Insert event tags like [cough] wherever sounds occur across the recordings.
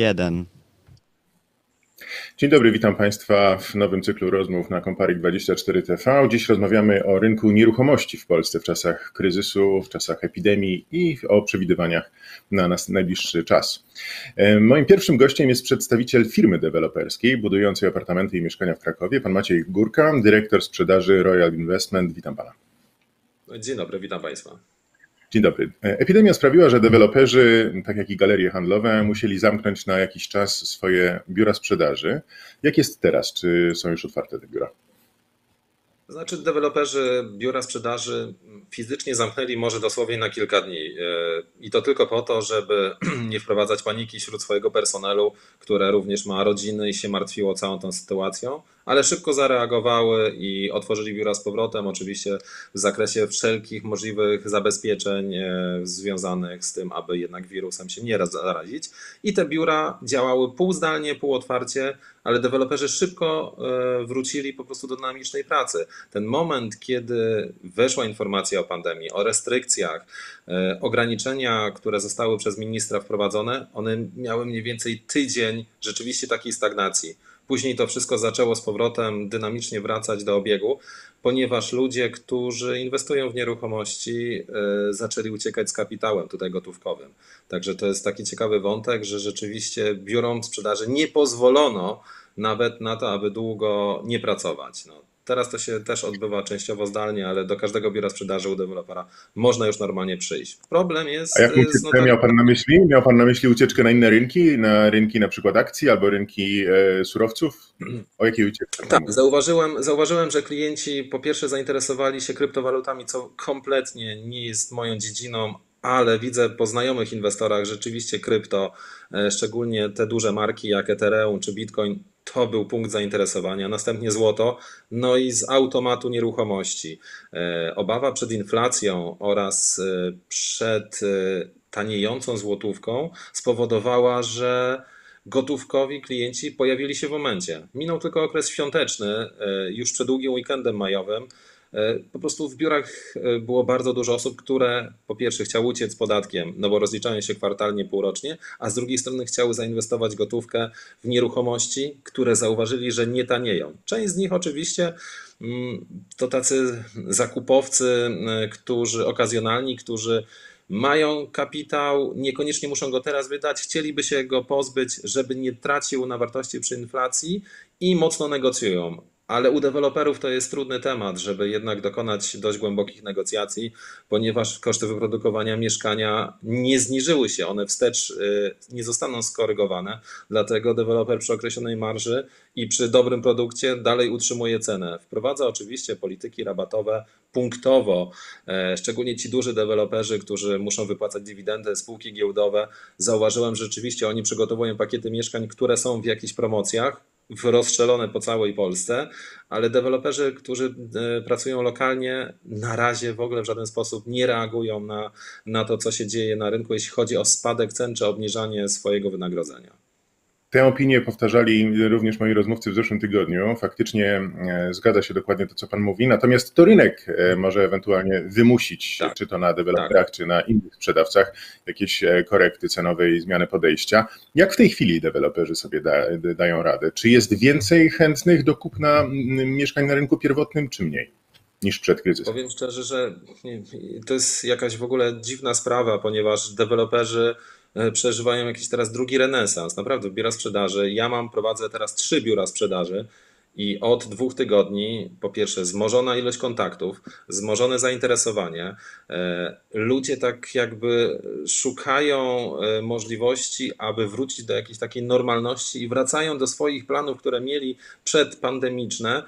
Jeden. Dzień dobry, witam Państwa w nowym cyklu rozmów na Comparik24 TV. Dziś rozmawiamy o rynku nieruchomości w Polsce w czasach kryzysu, w czasach epidemii i o przewidywaniach na nas najbliższy czas. E, moim pierwszym gościem jest przedstawiciel firmy deweloperskiej budującej apartamenty i mieszkania w Krakowie, pan Maciej Górka, dyrektor sprzedaży Royal Investment. Witam Pana. Dzień dobry, witam Państwa. Dzień dobry. Epidemia sprawiła, że deweloperzy, tak jak i galerie handlowe, musieli zamknąć na jakiś czas swoje biura sprzedaży. Jak jest teraz? Czy są już otwarte te biura? Znaczy, deweloperzy biura sprzedaży fizycznie zamknęli może dosłownie na kilka dni. E, I to tylko po to, żeby [clears throat] nie wprowadzać paniki wśród swojego personelu, które również ma rodziny i się martwiło całą tą sytuacją, ale szybko zareagowały i otworzyli biura z powrotem, oczywiście w zakresie wszelkich możliwych zabezpieczeń e, związanych z tym, aby jednak wirusem się nie zarazić. I te biura działały półzdalnie, półotwarcie, ale deweloperzy szybko e, wrócili po prostu do dynamicznej pracy. Ten moment, kiedy weszła informacja o pandemii, o restrykcjach, e, ograniczenia, które zostały przez ministra wprowadzone, one miały mniej więcej tydzień rzeczywiście takiej stagnacji Później to wszystko zaczęło z powrotem dynamicznie wracać do obiegu, ponieważ ludzie, którzy inwestują w nieruchomości, e, zaczęli uciekać z kapitałem tutaj gotówkowym. Także to jest taki ciekawy wątek, że rzeczywiście biurom sprzedaży nie pozwolono nawet na to, aby długo nie pracować. No, Teraz to się też odbywa częściowo zdalnie, ale do każdego biura sprzedaży u dewelopera można już normalnie przyjść. Problem jest. A jaką ucieczkę notar... miał Pan na myśli? Miał Pan na myśli ucieczkę na inne rynki, na rynki na przykład akcji albo rynki e, surowców? O jakiej ucieczce? Tak, zauważyłem, zauważyłem, że klienci po pierwsze zainteresowali się kryptowalutami, co kompletnie nie jest moją dziedziną, ale widzę po znajomych inwestorach rzeczywiście krypto, e, szczególnie te duże marki jak Ethereum czy Bitcoin, to był punkt zainteresowania. Następnie złoto, no i z automatu nieruchomości. E, obawa przed inflacją oraz e, przed taniejącą złotówką spowodowała, że gotówkowi klienci pojawili się w momencie. Minął tylko okres świąteczny, już przed długim weekendem majowym. E, po prostu w biurach e, było bardzo dużo osób, które po pierwsze chciały uciec podatkiem, no bo rozliczają się kwartalnie, półrocznie, a z drugiej strony chciały zainwestować gotówkę w nieruchomości, które zauważyli, że nie tanieją. Część z nich oczywiście mm, to tacy zakupowcy, e, którzy okazjonalni, którzy mają kapitał, niekoniecznie muszą go teraz wydać, chcieliby się go pozbyć, żeby nie tracił na wartości przy inflacji i mocno negocjują ale u deweloperów to jest trudny temat, żeby jednak dokonać dość głębokich negocjacji, ponieważ koszty wyprodukowania mieszkania nie zniżyły się, one wstecz y, nie zostaną skorygowane, dlatego deweloper przy określonej marży i przy dobrym produkcie dalej utrzymuje cenę. Wprowadza oczywiście polityki rabatowe punktowo, e, szczególnie ci duży deweloperzy, którzy muszą wypłacać dywidendy, spółki giełdowe. Zauważyłem, że rzeczywiście oni przygotowują pakiety mieszkań, które są w jakichś promocjach, rozstrzelone po całej Polsce, ale deweloperzy, którzy e, pracują lokalnie, na razie w ogóle w żaden sposób nie reagują na, na to, co się dzieje na rynku, jeśli chodzi o spadek cen czy obniżanie swojego wynagrodzenia. Tę opinię powtarzali również moi rozmówcy w zeszłym tygodniu. Faktycznie e, zgadza się dokładnie to, co Pan mówi. Natomiast to rynek e, może ewentualnie wymusić, tak. czy to na deweloperach, tak. czy na innych sprzedawcach, jakieś e, korekty cenowe i zmiany podejścia. Jak w tej chwili deweloperzy sobie da, dają radę? Czy jest więcej chętnych do kupna mieszkań na rynku pierwotnym, czy mniej? niż przed kryzysem. Powiem szczerze, że to jest jakaś w ogóle dziwna sprawa, ponieważ deweloperzy przeżywają jakiś teraz drugi renesans. Naprawdę, biura sprzedaży. Ja mam, prowadzę teraz trzy biura sprzedaży. I od dwóch tygodni, po pierwsze, zmożona ilość kontaktów, zmożone zainteresowanie. E, ludzie tak jakby szukają e, możliwości, aby wrócić do jakiejś takiej normalności i wracają do swoich planów, które mieli przedpandemiczne. E,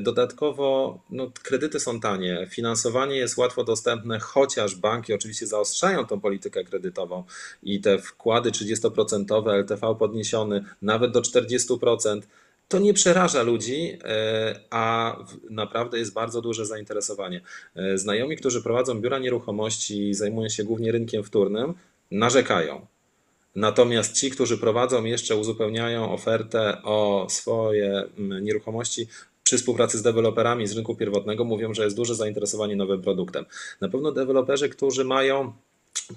dodatkowo no, kredyty są tanie, finansowanie jest łatwo dostępne, chociaż banki oczywiście zaostrzają tą politykę kredytową i te wkłady 30% LTV podniesiony nawet do 40%. To nie przeraża ludzi, e, a naprawdę jest bardzo duże zainteresowanie. E, znajomi, którzy prowadzą biura nieruchomości i zajmują się głównie rynkiem wtórnym, narzekają. Natomiast ci, którzy prowadzą jeszcze, uzupełniają ofertę o swoje nieruchomości, przy współpracy z deweloperami z rynku pierwotnego mówią, że jest duże zainteresowanie nowym produktem. Na pewno deweloperzy, którzy mają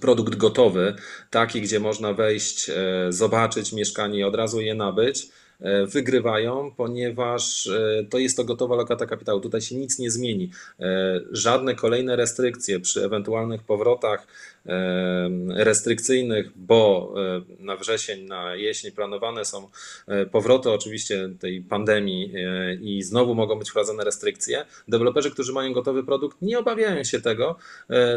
produkt gotowy, taki, gdzie można wejść, zobaczyć mieszkanie i od razu je nabyć E, wygrywają, ponieważ e, to jest to gotowa lokata kapitału. Tutaj się nic nie zmieni. E, żadne kolejne restrykcje przy ewentualnych powrotach restrykcyjnych, bo na wrzesień, na jesień planowane są powroty oczywiście tej pandemii i znowu mogą być wprowadzone restrykcje. Deweloperzy, którzy mają gotowy produkt, nie obawiają się tego,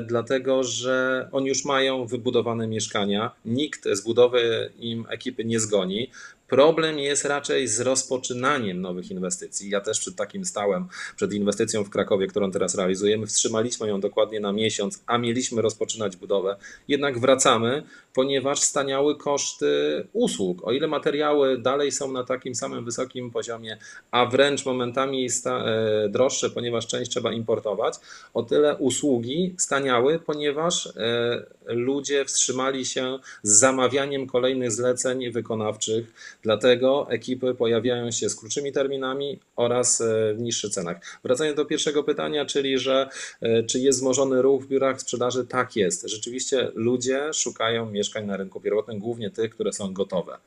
dlatego że oni już mają wybudowane mieszkania. Nikt z budowy im ekipy nie zgoni. Problem jest raczej z rozpoczynaniem nowych inwestycji. Ja też przed takim stałem, przed inwestycją w Krakowie, którą teraz realizujemy. Wstrzymaliśmy ją dokładnie na miesiąc, a mieliśmy rozpoczynać budowę. Jednak wracamy, ponieważ staniały koszty usług. O ile materiały dalej są na takim samym wysokim poziomie, a wręcz momentami e, droższe, ponieważ część trzeba importować, o tyle usługi staniały, ponieważ e, ludzie wstrzymali się z zamawianiem kolejnych zleceń wykonawczych Dlatego ekipy pojawiają się z krótszymi terminami oraz e, w niższych cenach. Wracając do pierwszego pytania, czyli że czy jest wzmożony ruch w biurach sprzedaży? Tak jest. Rzeczywiście ludzie szukają mieszkań na rynku pierwotnym, głównie tych, które są gotowe.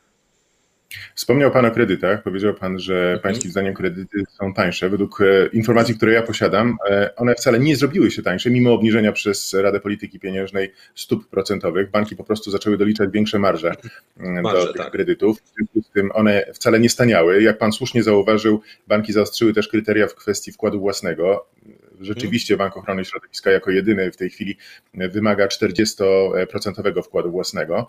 Wspomniał Pan o kredytach. Powiedział Pan, że mhm. Pańskim zdaniem kredyty są tańsze. Według e, informacji, które ja posiadam, e, one wcale nie zrobiły się tańsze, mimo obniżenia przez Radę Polityki Pieniężnej stóp procentowych. Banki po prostu zaczęły doliczać większe marże, mm, marże do tych tak. kredytów. W związku z tym one wcale nie staniały. Jak Pan słusznie zauważył, banki zaostrzyły też kryteria w kwestii wkładu własnego. Rzeczywiście Bank Ochrony Środowiska jako jedyny w tej chwili wymaga 40% wkładu własnego.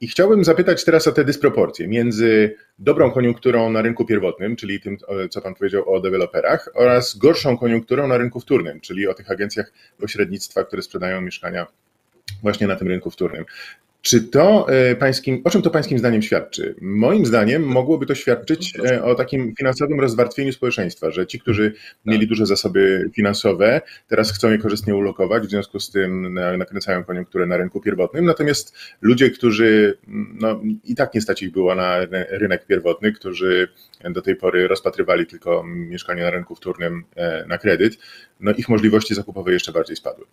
I chciałbym zapytać teraz o te dysproporcje między dobrą koniunkturą na rynku pierwotnym, czyli tym, co Pan powiedział o deweloperach, oraz gorszą koniunkturą na rynku wtórnym, czyli o tych agencjach pośrednictwa, które sprzedają mieszkania właśnie na tym rynku wtórnym. Czy to e, pańskim, o czym to pańskim zdaniem świadczy? Moim zdaniem mogłoby to świadczyć e, o takim finansowym rozwartwieniu społeczeństwa, że ci, którzy tak. mieli duże zasoby finansowe, teraz chcą je korzystnie ulokować, w związku z tym nakręcają koniunkturę na rynku pierwotnym, natomiast ludzie, którzy no, i tak nie stać ich było na rynek pierwotny, którzy do tej pory rozpatrywali tylko mieszkanie na rynku wtórnym e, na kredyt, no ich możliwości zakupowe jeszcze bardziej spadły.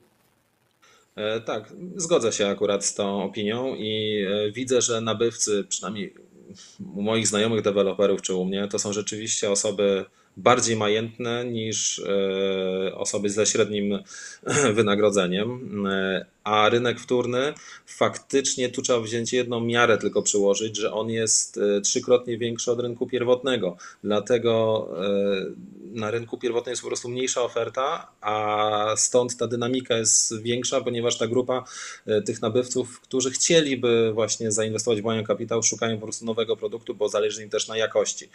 E, tak, zgodzę się akurat z tą opinią i e, widzę, że nabywcy, przynajmniej u moich znajomych deweloperów czy u mnie, to są rzeczywiście osoby bardziej majętne niż e, osoby ze średnim [clears throat] wynagrodzeniem, e, a rynek wtórny faktycznie tu trzeba wziąć jedną miarę tylko przyłożyć, że on jest e, trzykrotnie większy od rynku pierwotnego. Dlatego na rynku pierwotnym jest po prostu mniejsza oferta, a stąd ta dynamika jest większa, ponieważ ta grupa tych nabywców, którzy chcieliby właśnie zainwestować w moją kapitał, szukają po prostu nowego produktu, bo zależy im też na jakości.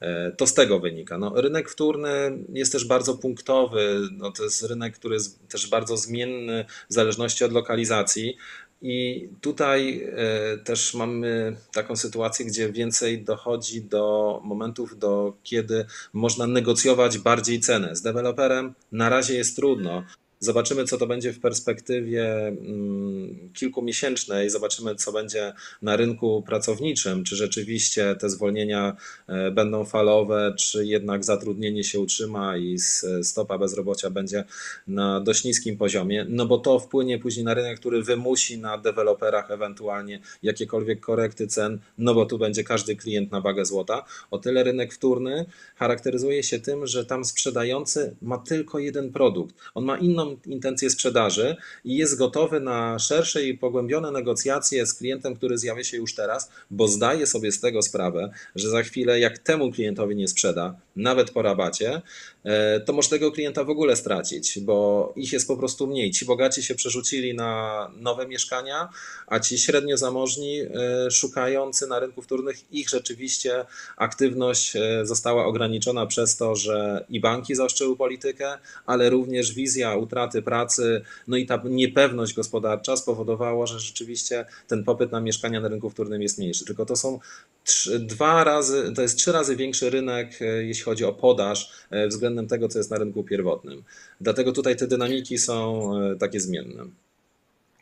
E, to z tego wynika. No, rynek wtórny jest też bardzo punktowy. No, to jest rynek, który jest też bardzo zmienny w zależności od lokalizacji. I tutaj e, też mamy taką sytuację, gdzie więcej dochodzi do momentów, do kiedy można negocjować bardziej cenę. Z deweloperem na razie jest trudno, Zobaczymy, co to będzie w perspektywie mm, kilkumiesięcznej. Zobaczymy, co będzie na rynku pracowniczym. Czy rzeczywiście te zwolnienia e, będą falowe, czy jednak zatrudnienie się utrzyma i stopa bezrobocia będzie na dość niskim poziomie. No bo to wpłynie później na rynek, który wymusi na deweloperach ewentualnie jakiekolwiek korekty cen, no bo tu będzie każdy klient na wagę złota. O tyle rynek wtórny charakteryzuje się tym, że tam sprzedający ma tylko jeden produkt. On ma inną intencję sprzedaży i jest gotowy na szersze i pogłębione negocjacje z klientem, który zjawia się już teraz, bo zdaje sobie z tego sprawę, że za chwilę, jak temu klientowi nie sprzeda, nawet po rabacie, e, to może tego klienta w ogóle stracić, bo ich jest po prostu mniej. Ci bogaci się przerzucili na nowe mieszkania, a ci średnio zamożni, e, szukający na rynku wtórnych, ich rzeczywiście aktywność e, została ograniczona przez to, że i banki zaostrzyły politykę, ale również wizja utraty pracy, no i ta niepewność gospodarcza spowodowała, że rzeczywiście ten popyt na mieszkania na rynku wtórnym jest mniejszy. Tylko to są trzy, dwa razy, to jest trzy razy większy rynek, jeśli chodzi o podaż względem tego, co jest na rynku pierwotnym. Dlatego tutaj te dynamiki są takie zmienne.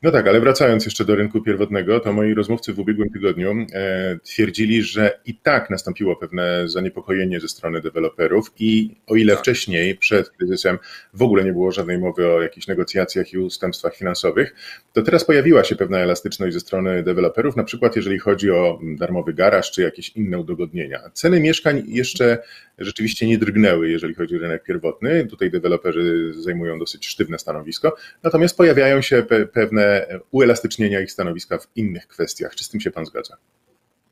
No tak, ale wracając jeszcze do rynku pierwotnego, to moi rozmówcy w ubiegłym tygodniu e, twierdzili, że i tak nastąpiło pewne zaniepokojenie ze strony deweloperów i o ile tak. wcześniej, przed kryzysem, w ogóle nie było żadnej mowy o jakichś negocjacjach i ustępstwach finansowych, to teraz pojawiła się pewna elastyczność ze strony deweloperów, na przykład jeżeli chodzi o darmowy garaż czy jakieś inne udogodnienia. Ceny mieszkań jeszcze rzeczywiście nie drgnęły, jeżeli chodzi o rynek pierwotny. Tutaj deweloperzy zajmują dosyć sztywne stanowisko, natomiast pojawiają się pe pewne uelastycznienia ich stanowiska w innych kwestiach. Czy z tym się Pan zgadza?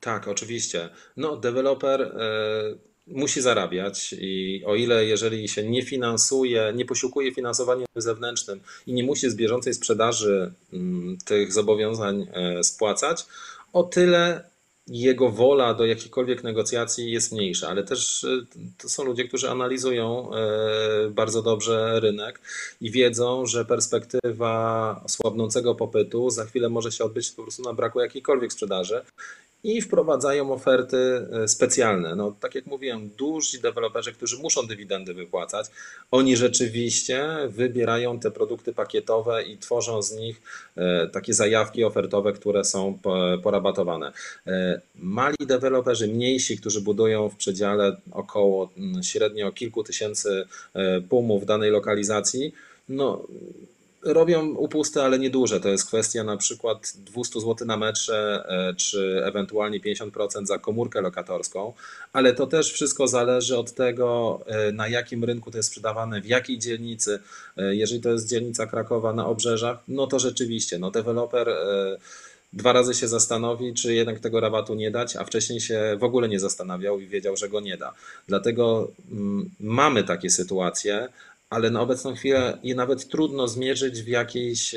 Tak, oczywiście. No, deweloper e, musi zarabiać i o ile jeżeli się nie finansuje, nie posiłkuje finansowaniem zewnętrznym i nie musi z bieżącej sprzedaży mm, tych zobowiązań e, spłacać, o tyle jego wola do jakichkolwiek negocjacji jest mniejsza, ale też e, to są ludzie, którzy analizują e, bardzo dobrze rynek i wiedzą, że perspektywa słabnącego popytu za chwilę może się odbyć po prostu na braku jakiejkolwiek sprzedaży i wprowadzają oferty e, specjalne. No, tak jak mówiłem, duzi deweloperzy, którzy muszą dywidendy wypłacać, oni rzeczywiście wybierają te produkty pakietowe i tworzą z nich takie zajawki ofertowe, które są porabatowane. E, mali deweloperzy, mniejsi, którzy budują w przedziale około średnio kilku tysięcy pumów w danej lokalizacji, no, robią upusty, ale nieduże. To jest kwestia na przykład 200 zł na metrze, e, czy ewentualnie 50% za komórkę lokatorską, ale to też wszystko zależy od tego, e, na jakim rynku to jest sprzedawane, w jakiej dzielnicy. E, jeżeli to jest dzielnica Krakowa na obrzeżach, no to rzeczywiście, no deweloper dwa razy się zastanowi, czy jednak tego rabatu nie dać, a wcześniej się w ogóle nie zastanawiał i wiedział, że go nie da. Dlatego mm, mamy takie sytuacje, ale na obecną chwilę je nawet trudno zmierzyć w jakiejś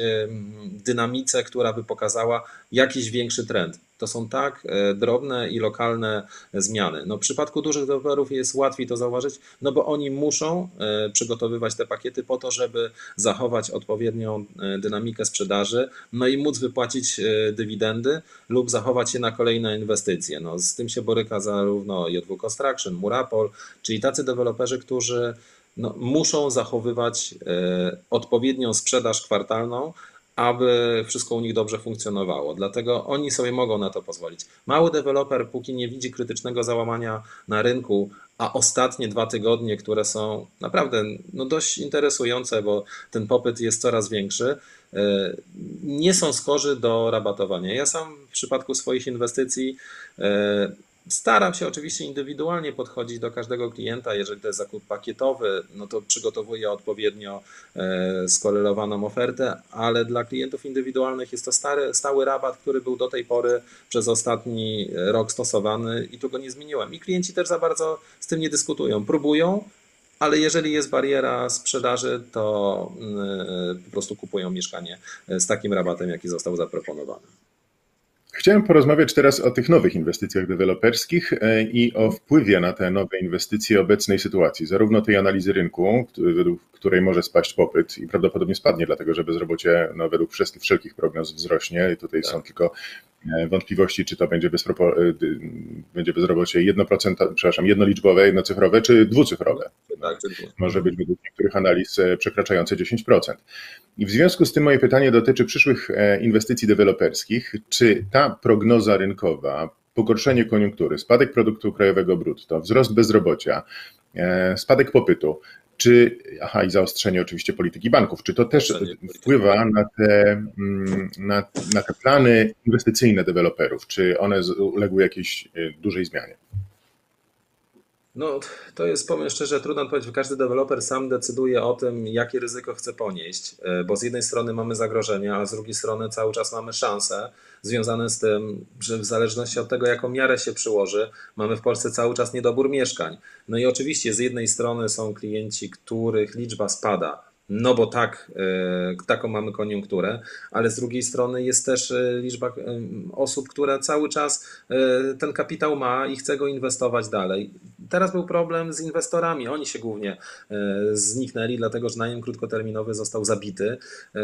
dynamice, która by pokazała jakiś większy trend. To są tak e, drobne i lokalne zmiany. No, w przypadku dużych deweloperów jest łatwiej to zauważyć, no bo oni muszą e, przygotowywać te pakiety po to, żeby zachować odpowiednią e, dynamikę sprzedaży, no i móc wypłacić dywidendy lub zachować je na kolejne inwestycje. No, z tym się boryka zarówno JW Construction, Murapol, czyli tacy deweloperzy, którzy no, muszą zachowywać e, odpowiednią sprzedaż kwartalną, aby wszystko u nich dobrze funkcjonowało. Dlatego oni sobie mogą na to pozwolić. Mały deweloper, póki nie widzi krytycznego załamania na rynku, a ostatnie dwa tygodnie, które są naprawdę no dość interesujące, bo ten popyt jest coraz większy, e, nie są skorzy do rabatowania. Ja sam w przypadku swoich inwestycji e, Staram się oczywiście indywidualnie podchodzić do każdego klienta. Jeżeli to jest zakup pakietowy, no to przygotowuję odpowiednio e, skorelowaną ofertę, ale dla klientów indywidualnych jest to stary, stały rabat, który był do tej pory przez ostatni rok stosowany i tu go nie zmieniłem. I klienci też za bardzo z tym nie dyskutują. Próbują, ale jeżeli jest bariera sprzedaży, to e, po prostu kupują mieszkanie z takim rabatem, jaki został zaproponowany. Chciałem porozmawiać teraz o tych nowych inwestycjach deweloperskich e, i o wpływie na te nowe inwestycje obecnej sytuacji, zarówno tej analizy rynku, według której może spaść popyt i prawdopodobnie spadnie, dlatego że bezrobocie no, według wszelkich prognoz wzrośnie. I tutaj tak. są tylko wątpliwości, czy to będzie, bezpropor- e, będzie bezrobocie 1%, przepraszam, jednoliczbowe, jednocyfrowe, czy dwucyfrowe. Tak, może być według niektórych analiz przekraczające 10%. I w związku z tym moje pytanie dotyczy przyszłych inwestycji deweloperskich. Czy ta prognoza rynkowa, pogorszenie koniunktury, spadek produktu krajowego brutto, wzrost bezrobocia, e, spadek popytu, czy, aha, i zaostrzenie oczywiście polityki banków, czy to też wpływa na te, mm, na, na te plany inwestycyjne deweloperów, czy one uległy jakiejś e, dużej zmianie? No, to jest, powiem szczerze, trudno odpowiedzieć, bo każdy deweloper sam decyduje o tym, jakie ryzyko chce ponieść, e, bo z jednej strony mamy zagrożenia, a z drugiej strony cały czas mamy szanse związane z tym, że w zależności od tego, jaką miarę się przyłoży, mamy w Polsce cały czas niedobór mieszkań. No i oczywiście z jednej strony są klienci, których liczba spada, no bo tak, e, taką mamy koniunkturę, ale z drugiej strony jest też e, liczba osób, które cały czas ten kapitał ma i chce go inwestować dalej Teraz był problem z inwestorami. Oni się głównie e, zniknęli, dlatego że najem krótkoterminowy został zabity, e,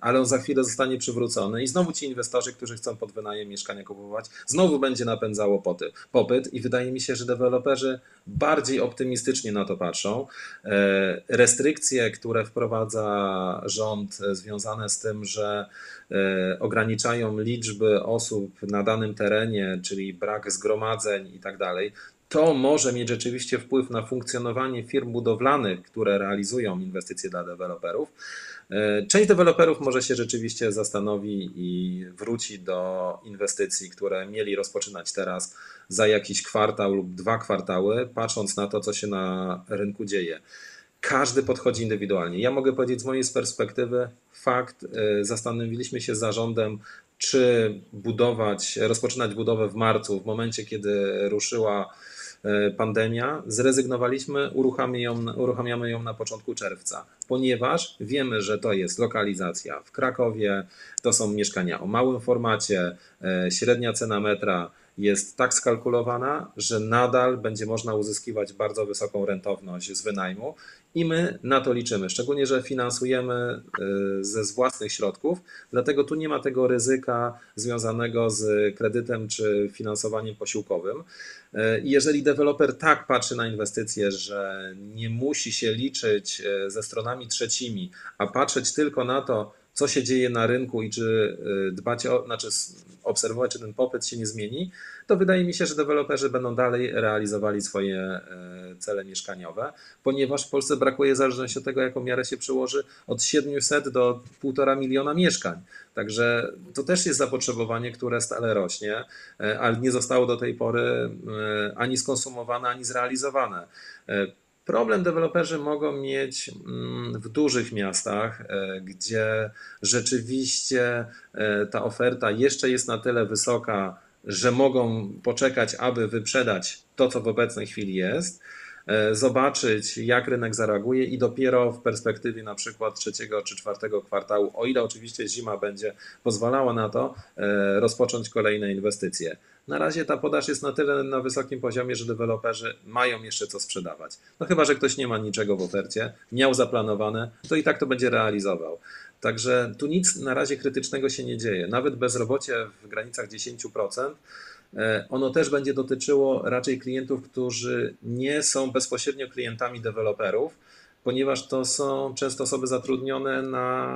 ale on za chwilę zostanie przywrócony i znowu ci inwestorzy, którzy chcą pod wynajem mieszkania kupować, znowu będzie napędzało popyt i wydaje mi się, że deweloperzy bardziej optymistycznie na to patrzą. E, restrykcje, które wprowadza rząd związane z tym, że ograniczają liczby osób na danym terenie, czyli brak zgromadzeń i tak dalej, to może mieć rzeczywiście wpływ na funkcjonowanie firm budowlanych, które realizują inwestycje dla deweloperów. E, część deweloperów może się rzeczywiście zastanowi i wróci do inwestycji, które mieli rozpoczynać teraz za jakiś kwartał lub dwa kwartały, patrząc na to, co się na rynku dzieje. Każdy podchodzi indywidualnie. Ja mogę powiedzieć z mojej perspektywy fakt, e, zastanowiliśmy się z zarządem, czy budować, rozpoczynać budowę w marcu, w momencie, kiedy ruszyła E, pandemia, zrezygnowaliśmy, uruchamiamy ją, na początku czerwca, ponieważ wiemy, że to jest lokalizacja w Krakowie, to są mieszkania o małym formacie, e, średnia cena metra jest tak skalkulowana, że nadal będzie można uzyskiwać bardzo wysoką rentowność z wynajmu i my na to liczymy. Szczególnie, że finansujemy y, ze z własnych środków, dlatego tu nie ma tego ryzyka związanego z kredytem czy finansowaniem posiłkowym. Y, jeżeli deweloper tak patrzy na inwestycje, że nie musi się liczyć y, ze stronami trzecimi, a patrzeć tylko na to, co się dzieje na rynku i czy y, dbać o, znaczy obserwować, czy ten popyt się nie zmieni, to wydaje mi się, że deweloperzy będą dalej realizowali swoje y, cele mieszkaniowe, ponieważ w Polsce brakuje, w zależności od tego, jaką miarę się przyłoży, od 700 do 1,5 miliona mieszkań. Także to też jest zapotrzebowanie, które stale rośnie, y, ale nie zostało do tej pory ani skonsumowane, ani zrealizowane. Problem deweloperzy mogą mieć mm, w dużych miastach, e, gdzie rzeczywiście e, ta oferta jeszcze jest na tyle wysoka, że mogą poczekać, aby wyprzedać to, co w obecnej chwili jest E, zobaczyć, jak rynek zareaguje i dopiero w perspektywie na przykład trzeciego czy czwartego kwartału, o ile oczywiście zima będzie pozwalała na to, rozpocząć kolejne inwestycje. Na razie ta podaż jest na tyle na wysokim poziomie, że deweloperzy mają jeszcze co sprzedawać. No chyba, że ktoś nie ma niczego w ofercie, miał zaplanowane, to i tak to będzie realizował. Także tu nic na razie krytycznego się nie dzieje. Nawet bezrobocie w granicach 10% E, ono też będzie dotyczyło raczej klientów, którzy nie są bezpośrednio klientami deweloperów, ponieważ to są często osoby zatrudnione na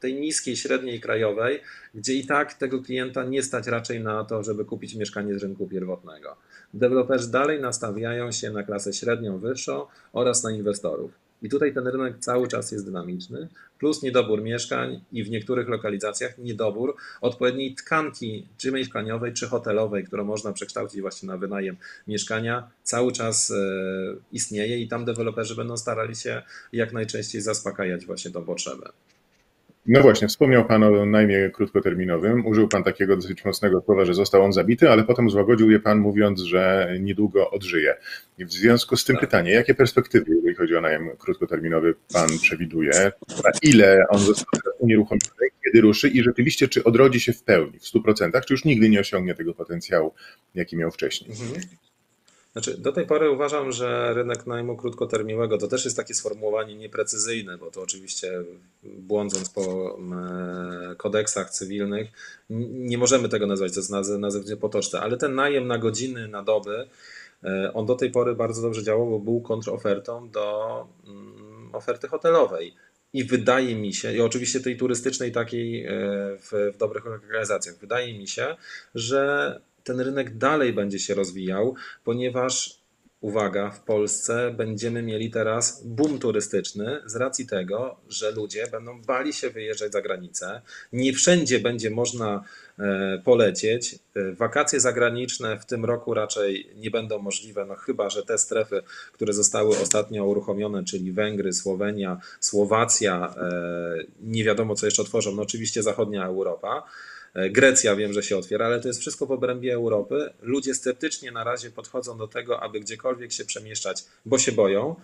tej niskiej, średniej krajowej, gdzie i tak tego klienta nie stać raczej na to, żeby kupić mieszkanie z rynku pierwotnego. Deweloperzy dalej nastawiają się na klasę średnią, wyższą oraz na inwestorów. I tutaj ten rynek cały czas jest dynamiczny, plus niedobór mieszkań i w niektórych lokalizacjach niedobór odpowiedniej tkanki, czy mieszkaniowej, czy hotelowej, którą można przekształcić właśnie na wynajem mieszkania, cały czas e, istnieje i tam deweloperzy będą starali się jak najczęściej zaspokajać właśnie tą potrzebę. No właśnie, wspomniał Pan o najmie krótkoterminowym. Użył Pan takiego dosyć mocnego słowa, że został on zabity, ale potem złagodził je Pan mówiąc, że niedługo odżyje. I w związku z tym tak. pytanie, jakie perspektywy, jeżeli chodzi o najem krótkoterminowy, Pan przewiduje? Na ile on został unieruchomiony, kiedy ruszy i rzeczywiście, czy odrodzi się w pełni, w 100%, czy już nigdy nie osiągnie tego potencjału, jaki miał wcześniej? Mhm. Znaczy, do tej pory uważam, że rynek najmu krótkoterminowego to też jest takie sformułowanie nieprecyzyjne, bo to oczywiście błądząc po kodeksach cywilnych, nie możemy tego nazwać, to jest nazewnie potoczne, ale ten najem na godziny, na doby, e, on do tej pory bardzo dobrze działał, bo był kontrofertą do mm, oferty hotelowej. I wydaje mi się, i oczywiście tej turystycznej takiej e, w, w dobrych lokalizacjach, wydaje mi się, że ten rynek dalej będzie się rozwijał, ponieważ uwaga, w Polsce będziemy mieli teraz boom turystyczny z racji tego, że ludzie będą bali się wyjeżdżać za granicę. Nie wszędzie będzie można e, polecieć. E, wakacje zagraniczne w tym roku raczej nie będą możliwe, no chyba, że te strefy, które zostały ostatnio uruchomione, czyli Węgry, Słowenia, Słowacja, e, nie wiadomo co jeszcze otworzą, no oczywiście zachodnia Europa Grecja wiem, że się otwiera, ale to jest wszystko w obrębie Europy. Ludzie sceptycznie na razie podchodzą do tego, aby gdziekolwiek się przemieszczać, bo się boją.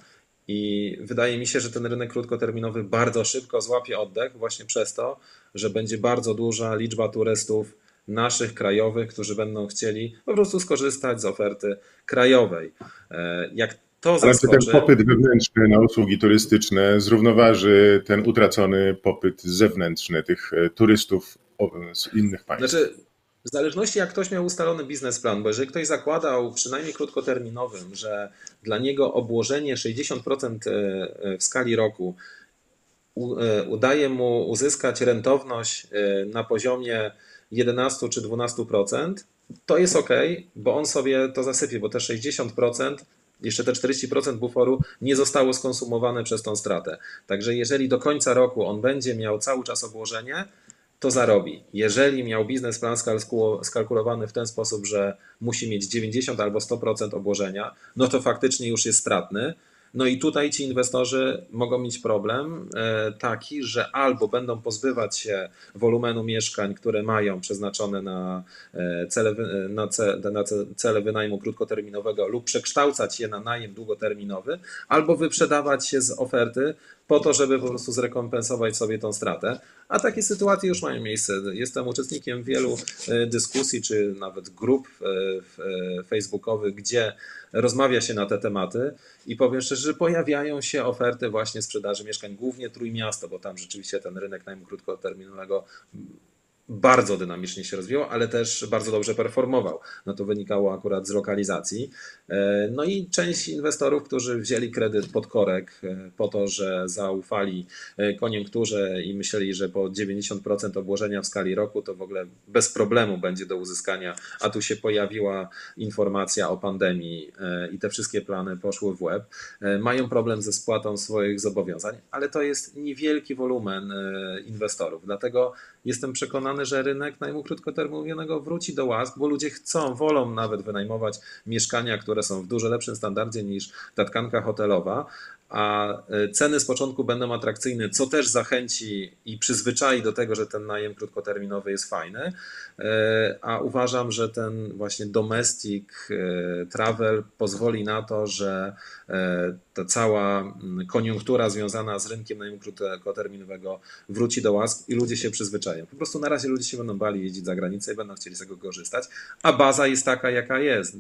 I wydaje mi się, że ten rynek krótkoterminowy bardzo szybko złapie oddech, właśnie przez to, że będzie bardzo duża liczba turystów naszych krajowych, którzy będą chcieli po prostu skorzystać z oferty krajowej. Jak to zaskoczy... Ale czy ten popyt wewnętrzny na usługi turystyczne zrównoważy ten utracony popyt zewnętrzny tych turystów z innych państw? Znaczy, w zależności jak ktoś miał ustalony biznesplan, bo jeżeli ktoś zakładał przynajmniej krótkoterminowym, że dla niego obłożenie 60% e, w skali roku e, udaje mu uzyskać rentowność e, na poziomie 11 czy 12%, to jest ok, bo on sobie to zasypie, bo te 60%, jeszcze te 40% buforu nie zostało skonsumowane przez tą stratę. Także jeżeli do końca roku on będzie miał cały czas obłożenie, to zarobi. Jeżeli miał biznesplan skalkulowany w ten sposób, że musi mieć 90 albo 100% obłożenia, no to faktycznie już jest stratny. No i tutaj ci inwestorzy mogą mieć problem e, taki, że albo będą pozbywać się wolumenu mieszkań, które mają przeznaczone na e, cele, na cele, na cele wynajmu krótkoterminowego lub przekształcać je na najem długoterminowy, albo wyprzedawać się z oferty po to, żeby po prostu zrekompensować sobie tą stratę. A takie sytuacje już mają miejsce. Jestem uczestnikiem wielu e, dyskusji, czy nawet grup facebookowych, gdzie rozmawia się na te tematy i powiem szczerze, że pojawiają się oferty właśnie sprzedaży mieszkań, głównie Trójmiasto, bo tam rzeczywiście ten rynek najmu krótkoterminowego bardzo dynamicznie się rozwijał, ale też bardzo dobrze performował. No to wynikało akurat z lokalizacji. E, no i część inwestorów, którzy wzięli kredyt pod korek e, po to, że zaufali e, koniunkturze i myśleli, że po 90% obłożenia w skali roku to w ogóle bez problemu będzie do uzyskania, a tu się pojawiła informacja o pandemii i te wszystkie plany poszły w łeb, mają problem ze spłatą swoich zobowiązań, ale to jest niewielki wolumen inwestorów. Dlatego jestem przekonany, że rynek najmu krótkoterminowego wróci do łask, bo ludzie chcą, wolą nawet wynajmować mieszkania, które są w dużo lepszym standardzie niż ta tkanka hotelowa, a e, ceny z początku będą atrakcyjne, co też zachęci i przyzwyczai do tego, że ten najem krótkoterminowy jest fajny. E, a uważam, że ten właśnie domestic e, travel pozwoli na to, że ta cała mm, koniunktura związana z rynkiem najmu krótkoterminowego wróci do łask i ludzie się przyzwyczają. Po prostu na razie ludzie się będą bali jeździć za granicę i będą chcieli z tego korzystać, a baza jest taka, jaka jest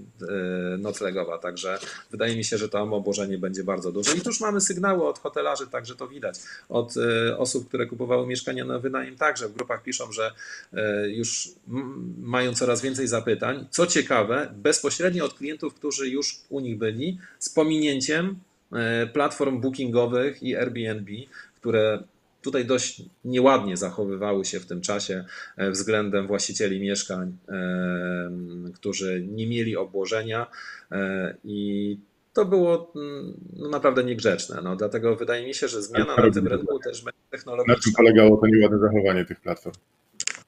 noclegowa, także wydaje mi się, że to obłożenie będzie bardzo duże. I już mamy sygnały od hotelarzy, także to widać. Od e, osób, które kupowały mieszkania na wynajem, także w grupach piszą, że e, już mają coraz więcej zapytań. Co ciekawe, bezpośrednio od klientów, którzy już u nich byli, z pominięciem e, platform bookingowych i Airbnb, które tutaj dość nieładnie zachowywały się w tym czasie względem właścicieli mieszkań, którzy nie mieli obłożenia i to było mm, no, naprawdę niegrzeczne. No, dlatego wydaje mi się, że zmiana na tym rynku też będzie technologiczna. Na czym polegało to nieładne zachowanie tych platform?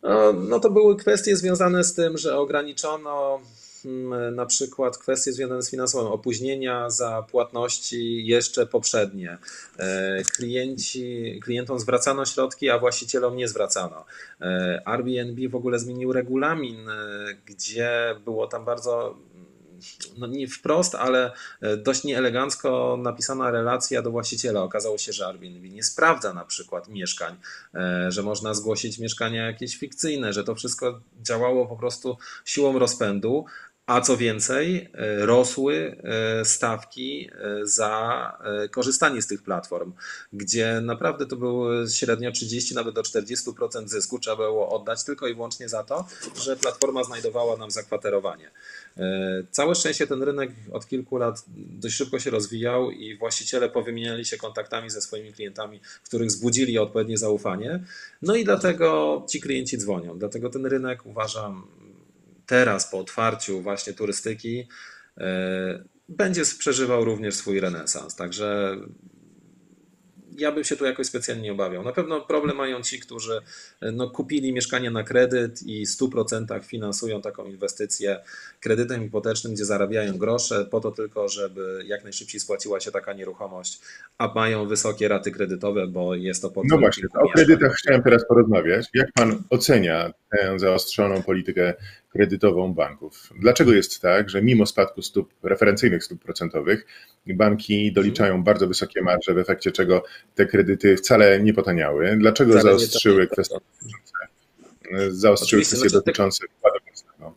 No, no to były kwestie związane z tym, że ograniczono mm, na przykład kwestie związane z finansowym, opóźnienia za płatności jeszcze poprzednie. E, klienci, klientom zwracano środki, a właścicielom nie zwracano. E, Airbnb w ogóle zmienił regulamin, e, gdzie było tam bardzo no nie wprost, ale e, dość nieelegancko napisana relacja do właściciela. Okazało się, że Airbnb nie sprawdza na przykład mieszkań, e, że można zgłosić mieszkania jakieś fikcyjne, że to wszystko działało po prostu siłą rozpędu, a co więcej, e, rosły stawki za korzystanie z tych platform, gdzie naprawdę to było średnio 30 nawet do 40% zysku trzeba było oddać tylko i wyłącznie za to, że platforma znajdowała nam zakwaterowanie. E, całe szczęście ten rynek od kilku lat dość szybko się rozwijał i właściciele powymieniali się kontaktami ze swoimi klientami, których zbudzili odpowiednie zaufanie. No i dlatego ci klienci dzwonią. Dlatego ten rynek uważam teraz po otwarciu właśnie turystyki e, będzie przeżywał również swój renesans. Także ja bym się tu jakoś specjalnie nie obawiał. Na pewno problem mają ci, którzy no, kupili mieszkanie na kredyt i w 100% finansują taką inwestycję kredytem hipotecznym, gdzie zarabiają grosze po to tylko, żeby jak najszybciej spłaciła się taka nieruchomość, a mają wysokie raty kredytowe, bo jest to No właśnie, o kredytach chciałem teraz porozmawiać. Jak pan ocenia tę zaostrzoną politykę kredytową banków. Dlaczego jest tak, że mimo spadku stóp referencyjnych stóp procentowych, banki doliczają bardzo wysokie marże, w efekcie czego te kredyty wcale nie potaniały? Dlaczego wcale zaostrzyły kwestie zaostrzyły kwestie znaczy, dotyczące wkładu własnego.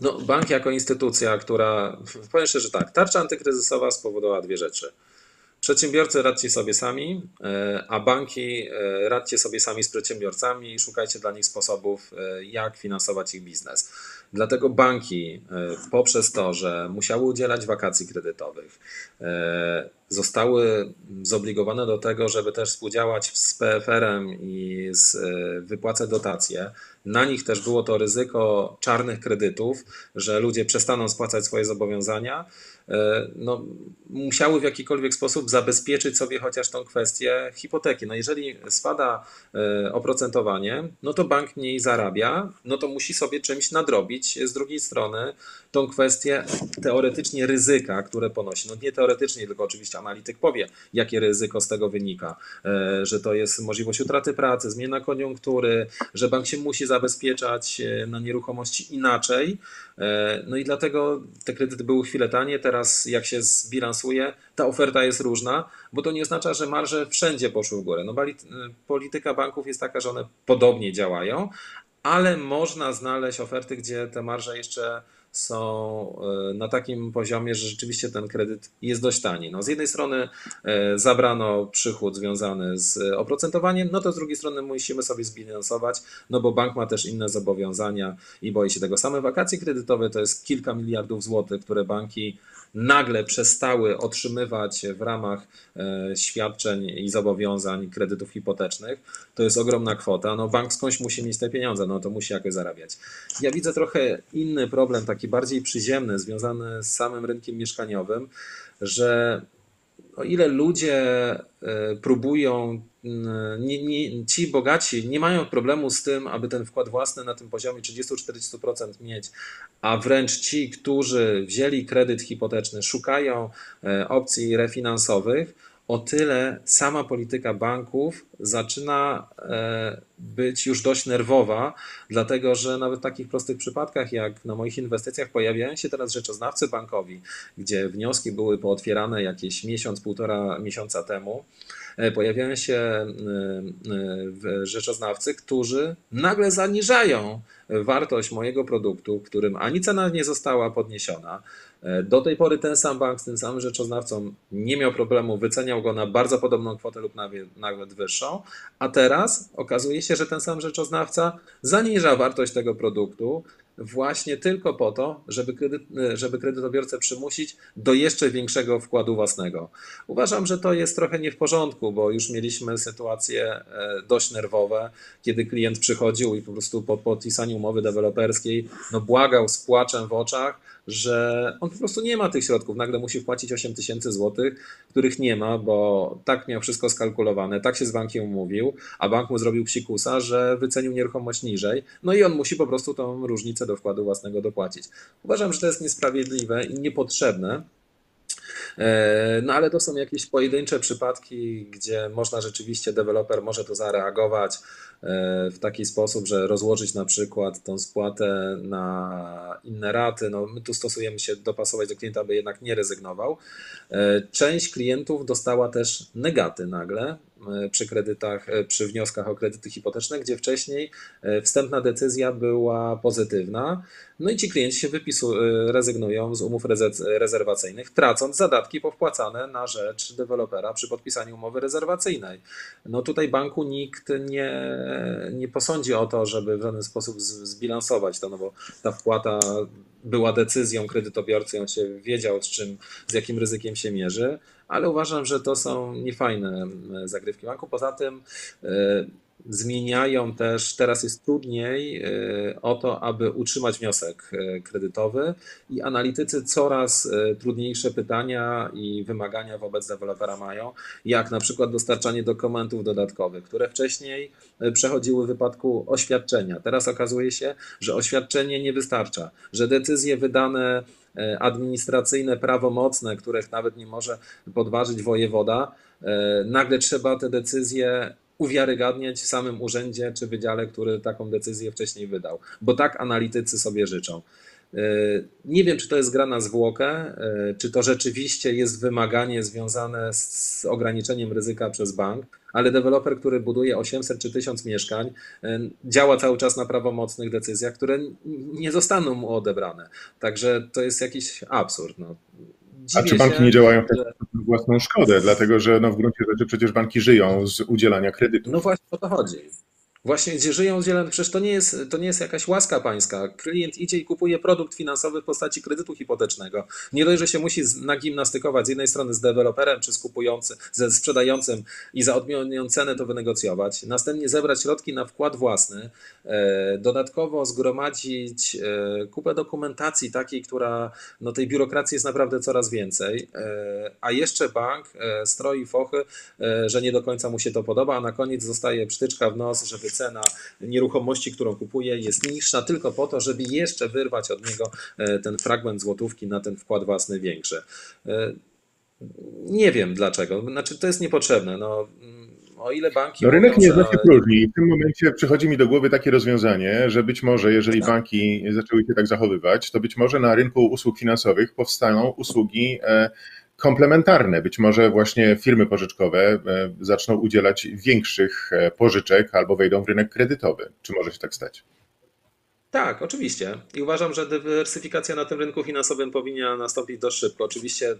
No, bank jako instytucja, która, powiem szczerze tak, tarcza antykryzysowa spowodowała dwie rzeczy. Przedsiębiorcy radźcie sobie sami, e, a banki e, radźcie sobie sami z przedsiębiorcami i szukajcie dla nich sposobów, e, jak finansować ich biznes. Dlatego banki poprzez to, że musiały udzielać wakacji kredytowych, zostały zobligowane do tego, żeby też współdziałać z PFR-em i z, wypłacać dotacje. Na nich też było to ryzyko czarnych kredytów, że ludzie przestaną spłacać swoje zobowiązania no, musiały w jakikolwiek sposób zabezpieczyć sobie chociaż tą kwestię hipoteki. No jeżeli spada e, oprocentowanie, no to bank mniej zarabia, no to musi sobie czymś nadrobić. Z drugiej strony tą kwestię teoretycznie ryzyka, które ponosi. No nie teoretycznie, tylko oczywiście analityk powie, jakie ryzyko z tego wynika, e, że to jest możliwość utraty pracy, zmiana koniunktury, że bank się musi zabezpieczać na nieruchomości inaczej. No i dlatego te kredyty były chwilę tanie, teraz jak się zbilansuje, ta oferta jest różna, bo to nie oznacza, że marże wszędzie poszły w górę. No, polityka banków jest taka, że one podobnie działają, ale można znaleźć oferty, gdzie te marże jeszcze są e, na takim poziomie, że rzeczywiście ten kredyt jest dość tani. No, z jednej strony e, zabrano przychód związany z oprocentowaniem, no to z drugiej strony musimy sobie zbilansować, no bo bank ma też inne zobowiązania i boi się tego. Same wakacje kredytowe to jest kilka miliardów złotych, które banki nagle przestały otrzymywać w ramach e, świadczeń i zobowiązań kredytów hipotecznych, to jest ogromna kwota. No bank skądś musi mieć te pieniądze, no to musi jakoś zarabiać. Ja widzę trochę inny problem, taki bardziej przyziemny, związany z samym rynkiem mieszkaniowym, że o ile ludzie e, próbują, nie, nie, ci bogaci nie mają problemu z tym, aby ten wkład własny na tym poziomie 30-40% mieć, a wręcz ci, którzy wzięli kredyt hipoteczny, szukają e, opcji refinansowych, o tyle sama polityka banków zaczyna e, być już dość nerwowa, dlatego że nawet w takich prostych przypadkach, jak na moich inwestycjach, pojawiają się teraz rzeczoznawcy bankowi, gdzie wnioski były pootwierane jakieś miesiąc, półtora miesiąca temu. E, pojawiają się e, rzeczoznawcy, którzy nagle zaniżają wartość mojego produktu, którym ani cena nie została podniesiona, do tej pory ten sam bank z tym samym rzeczoznawcą nie miał problemu, wyceniał go na bardzo podobną kwotę lub nawet wyższą, a teraz okazuje się, że ten sam rzeczoznawca zaniża wartość tego produktu właśnie tylko po to, żeby, kredyt, e, żeby kredytobiorcę przymusić do jeszcze większego wkładu własnego. Uważam, że to jest trochę nie w porządku, bo już mieliśmy sytuacje e, dość nerwowe, kiedy klient przychodził i po prostu po podpisaniu umowy deweloperskiej no błagał z płaczem w oczach, że on po prostu nie ma tych środków. Nagle musi wpłacić 8 tysięcy złotych, których nie ma, bo tak miał wszystko skalkulowane, tak się z bankiem umówił, a bank mu zrobił psikusa, że wycenił nieruchomość niżej. No i on musi po prostu tą różnicę do wkładu własnego dopłacić. Uważam, że to jest niesprawiedliwe i niepotrzebne. E, no ale to są jakieś pojedyncze przypadki, gdzie można rzeczywiście, deweloper może to zareagować e, w taki sposób, że rozłożyć na przykład tą spłatę na inne raty. No, my tu stosujemy się dopasować do klienta, aby jednak nie rezygnował. E, część klientów dostała też negaty nagle, przy kredytach, przy wnioskach o kredyty hipoteczne, gdzie wcześniej wstępna decyzja była pozytywna. No i ci klienci się wypisu, rezygnują z umów rezerwacyjnych, tracąc zadatki powpłacane na rzecz dewelopera przy podpisaniu umowy rezerwacyjnej. No tutaj banku nikt nie, nie posądzi o to, żeby w żaden sposób zbilansować to, no bo ta wpłata była decyzją kredytobiorcy, on się wiedział z czym, z jakim ryzykiem się mierzy ale uważam, że to są niefajne zagrywki banku. Poza tym e, zmieniają też, teraz jest trudniej e, o to, aby utrzymać wniosek e, kredytowy i analitycy coraz trudniejsze pytania i wymagania wobec dewelopera mają, jak na przykład dostarczanie dokumentów dodatkowych, które wcześniej przechodziły w wypadku oświadczenia. Teraz okazuje się, że oświadczenie nie wystarcza, że decyzje wydane E, administracyjne, prawomocne, których nawet nie może podważyć wojewoda, e, nagle trzeba te decyzje uwiarygadniać w samym urzędzie czy wydziale, który taką decyzję wcześniej wydał, bo tak analitycy sobie życzą. Nie wiem, czy to jest gra na zwłokę, czy to rzeczywiście jest wymaganie związane z ograniczeniem ryzyka przez bank, ale deweloper, który buduje 800 czy 1000 mieszkań, działa cały czas na prawomocnych decyzjach, które nie zostaną mu odebrane. Także to jest jakiś absurd. No. A czy banki się, nie działają w że... własną szkodę? Dlatego, że no w gruncie rzeczy przecież banki żyją z udzielania kredytu. No właśnie o to chodzi. Właśnie gdzie żyją zielone, przecież to nie, jest, to nie jest jakaś łaska pańska. Klient idzie i kupuje produkt finansowy w postaci kredytu hipotecznego. Nie dość, że się musi nagimnastykować z jednej strony z deweloperem czy z kupującym, ze sprzedającym i za odmienną cenę to wynegocjować. Następnie zebrać środki na wkład własny. E, dodatkowo zgromadzić e, kupę dokumentacji takiej, która no tej biurokracji jest naprawdę coraz więcej. E, a jeszcze bank stroi fochy, że nie do końca mu się to podoba, a na koniec zostaje psztyczka w nos, żeby cena nieruchomości, którą kupuje, jest niższa tylko po to, żeby jeszcze wyrwać od niego e, ten fragment złotówki na ten wkład własny większy. E, nie wiem dlaczego. Znaczy, to jest niepotrzebne. No, o ile banki. No, rynek nie zna się próżni. I w tym momencie przychodzi mi do głowy takie rozwiązanie, że być może, jeżeli tak. banki zaczęły się tak zachowywać, to być może na rynku usług finansowych powstaną usługi e, komplementarne. Być może właśnie firmy pożyczkowe e, zaczną udzielać większych e, pożyczek albo wejdą w rynek kredytowy. Czy może się tak stać? Tak, oczywiście. I uważam, że dywersyfikacja na tym rynku finansowym powinna nastąpić dość szybko. Oczywiście e,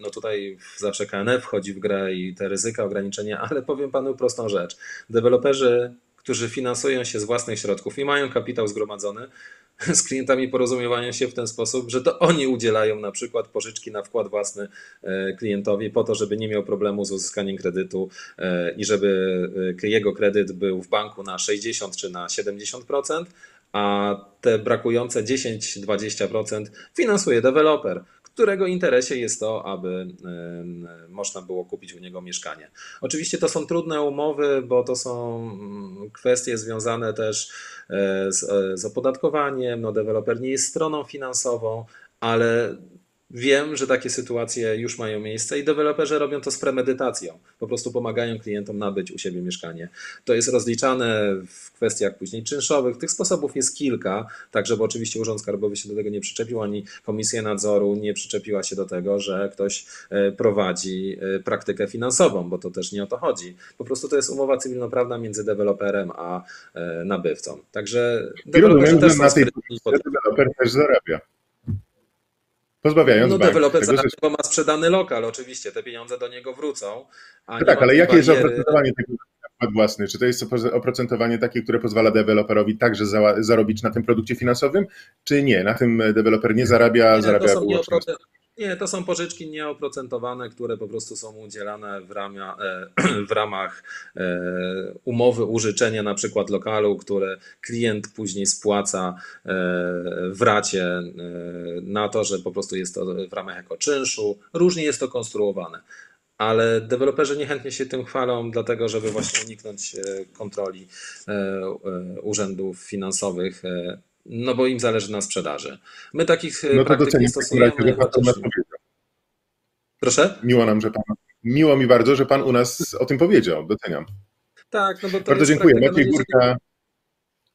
no tutaj zawsze KNF wchodzi w grę i te ryzyka, ograniczenia, [laughs] ale powiem panu prostą rzecz. Deweloperzy, którzy finansują się z własnych środków i mają kapitał zgromadzony, [laughs] z klientami porozumiewają się w ten sposób, że to oni udzielają na przykład pożyczki na wkład własny e, klientowi po to, żeby nie miał problemu z uzyskaniem kredytu e, i żeby e, jego kredyt był w banku na 60 czy na 70%, a te brakujące 10-20% finansuje deweloper którego interesie jest to, aby można było kupić u niego mieszkanie. Oczywiście to są trudne umowy, bo to są mm, kwestie związane też e, z, e, z opodatkowaniem. No, deweloper nie jest stroną finansową, ale Wiem, że takie sytuacje już mają miejsce i deweloperzy robią to z premedytacją. Po prostu pomagają klientom nabyć u siebie mieszkanie. To jest rozliczane w kwestiach później czynszowych. Tych sposobów jest kilka, tak żeby oczywiście Urząd Skarbowy się do tego nie przyczepił, ani Komisja Nadzoru nie przyczepiła się do tego, że ktoś e, prowadzi e, praktykę finansową, bo to też nie o to chodzi. Po prostu to jest umowa cywilnoprawna między deweloperem a e, nabywcą. Także deweloperzy też na tej deweloper też zarabia. Pozbawiając No deweloper tego, że... ma sprzedany lokal, oczywiście te pieniądze do niego wrócą. no tak, ale jakie bariery... jest oprocentowanie tego wkład własny? Czy to jest oprocentowanie takie, które pozwala deweloperowi także zarobić na tym produkcie finansowym, czy nie? Na tym deweloper nie zarabia, nie, zarabia to są nie, to są pożyczki nieoprocentowane, które po prostu są udzielane w, ramia, e, [clears throat] w ramach e, umowy użyczenia na przykład lokalu, które klient później spłaca e, w racie na to, że po prostu jest to w ramach jako czynszu. Różnie jest to konstruowane ale deweloperzy niechętnie się tym chwalą, dlatego żeby właśnie uniknąć kontroli urzędów finansowych no bo im zależy na sprzedaży. My takich no praktyk nie stosujemy. Proszę? Miło nam, że pan, miło mi bardzo, że pan u nas o tym powiedział. Doceniam. Tak, no bo to Bardzo dziękuję. Maciej no Górka,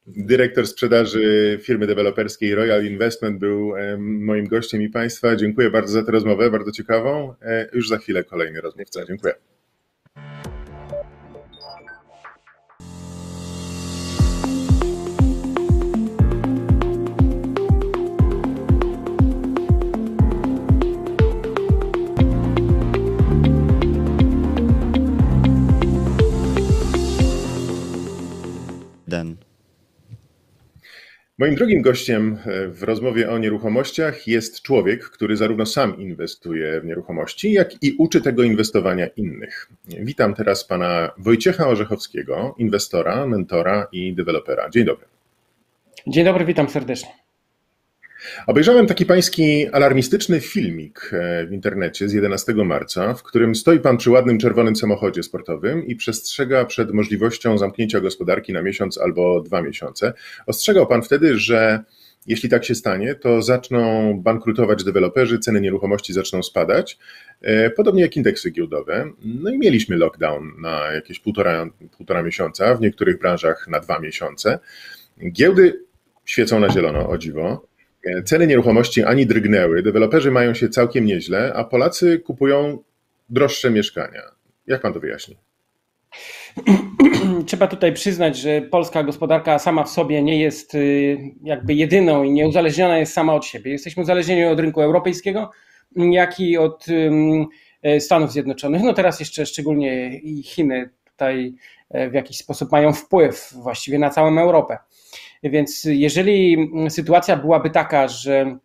dyrektor sprzedaży firmy deweloperskiej Royal Investment był moim gościem i państwa. Dziękuję bardzo za tę rozmowę, bardzo ciekawą. E, już za chwilę kolejny rozmówca. Dziękuję. Moim drugim gościem e, w rozmowie o nieruchomościach jest człowiek, który zarówno sam inwestuje w nieruchomości, jak i uczy tego inwestowania innych. Witam teraz pana Wojciecha Orzechowskiego, inwestora, mentora i dewelopera. Dzień dobry. Dzień dobry, witam serdecznie. Obejrzałem taki pański alarmistyczny filmik e, w internecie z 11 marca, w którym stoi pan przy ładnym czerwonym samochodzie sportowym i przestrzega przed możliwością zamknięcia gospodarki na miesiąc albo dwa miesiące. Ostrzegał pan wtedy, że jeśli tak się stanie, to zaczną bankrutować deweloperzy, ceny nieruchomości zaczną spadać, e, podobnie jak indeksy giełdowe. No i mieliśmy lockdown na jakieś półtora, półtora miesiąca, w niektórych branżach na dwa miesiące. Giełdy świecą na zielono, o dziwo. Ceny nieruchomości ani drgnęły, deweloperzy mają się całkiem nieźle, a Polacy kupują droższe mieszkania. Jak pan to wyjaśni? [clears throat] Trzeba tutaj przyznać, że polska gospodarka sama w sobie nie jest y, jakby jedyną i nieuzależniona jest sama od siebie. Jesteśmy uzależnieni od rynku europejskiego, jak i od e, Stanów Zjednoczonych. No teraz jeszcze szczególnie i Chiny tutaj e, w jakiś sposób mają wpływ właściwie na całą Europę. Więc jeżeli sytuacja byłaby taka, że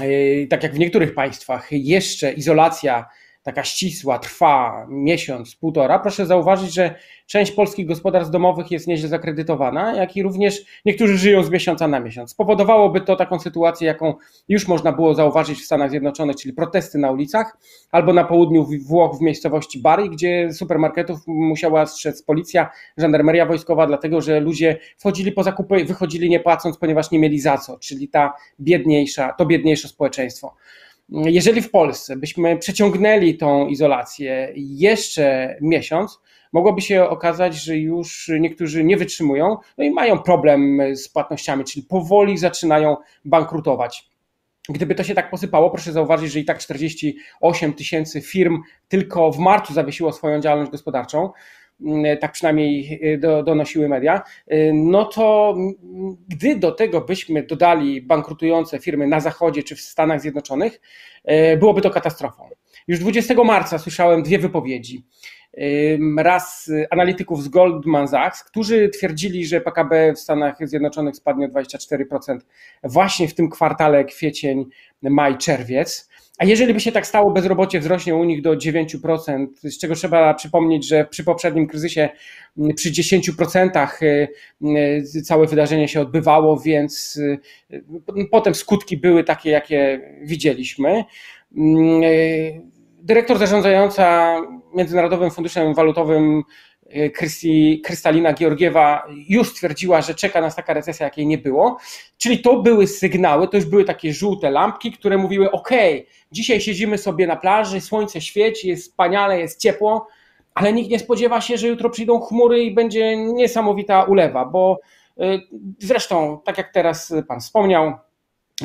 e, tak jak w niektórych państwach, jeszcze izolacja taka ścisła trwa miesiąc, półtora, proszę zauważyć, że część polskich gospodarstw domowych jest nieźle zakredytowana, jak i również niektórzy żyją z miesiąca na miesiąc. Spowodowałoby to taką sytuację, jaką już można było zauważyć w Stanach Zjednoczonych, czyli protesty na ulicach, albo na południu Włoch w miejscowości Bari, gdzie supermarketów musiała strzec policja, żandarmeria wojskowa, dlatego że ludzie wchodzili po zakupy, wychodzili nie płacąc, ponieważ nie mieli za co, czyli ta biedniejsza, to biedniejsze społeczeństwo. Jeżeli w Polsce byśmy przeciągnęli tą izolację jeszcze miesiąc, mogłoby się okazać, że już niektórzy nie wytrzymują no i mają problem z płatnościami, czyli powoli zaczynają bankrutować. Gdyby to się tak posypało, proszę zauważyć, że i tak 48 tysięcy firm tylko w marcu zawiesiło swoją działalność gospodarczą. Mm, tak przynajmniej y, do, donosiły media, y, no to gdy do tego byśmy dodali bankrutujące firmy na Zachodzie czy w Stanach Zjednoczonych, byłoby to katastrofą. Już 20 marca słyszałem dwie wypowiedzi. Raz analityków z Goldman Sachs, którzy twierdzili, że PKB w Stanach Zjednoczonych spadnie o 24% właśnie w tym kwartale kwiecień, maj, czerwiec. A jeżeli by się tak stało, bezrobocie wzrośnie u nich do 9%, z czego trzeba przypomnieć, że przy poprzednim kryzysie mm, przy 10% y, y, całe wydarzenie się odbywało, więc y, potem skutki były takie, jakie widzieliśmy. Mm, dyrektor zarządzająca Międzynarodowym Funduszem Walutowym Krystalina Georgiewa już stwierdziła, że czeka nas taka recesja, jakiej nie było. Czyli to były sygnały, to już były takie żółte lampki, które mówiły: OK, dzisiaj siedzimy sobie na plaży, słońce świeci, jest wspaniale, jest ciepło, ale nikt nie spodziewa się, że jutro przyjdą chmury i będzie niesamowita ulewa, bo y, zresztą, tak jak teraz Pan wspomniał,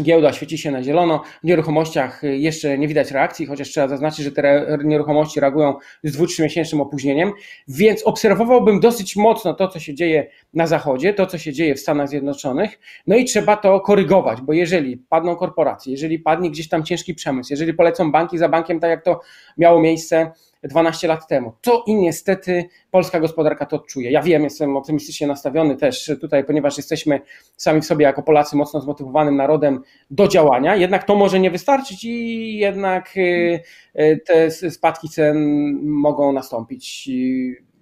Giełda świeci się na zielono. W nieruchomościach jeszcze nie widać reakcji, chociaż trzeba zaznaczyć, że te nieruchomości reagują z 2-3 miesięcznym opóźnieniem, więc obserwowałbym dosyć mocno to, co się dzieje na Zachodzie, to, co się dzieje w Stanach Zjednoczonych, no i trzeba to korygować, bo jeżeli padną korporacje, jeżeli padnie gdzieś tam ciężki przemysł, jeżeli polecą banki za bankiem, tak jak to miało miejsce 12 lat temu. To i niestety polska gospodarka to odczuje. Ja wiem, jestem optymistycznie nastawiony też tutaj, ponieważ jesteśmy sami w sobie jako Polacy mocno zmotywowanym narodem do działania, jednak to może nie wystarczyć i jednak y, y, te spadki cen mogą nastąpić.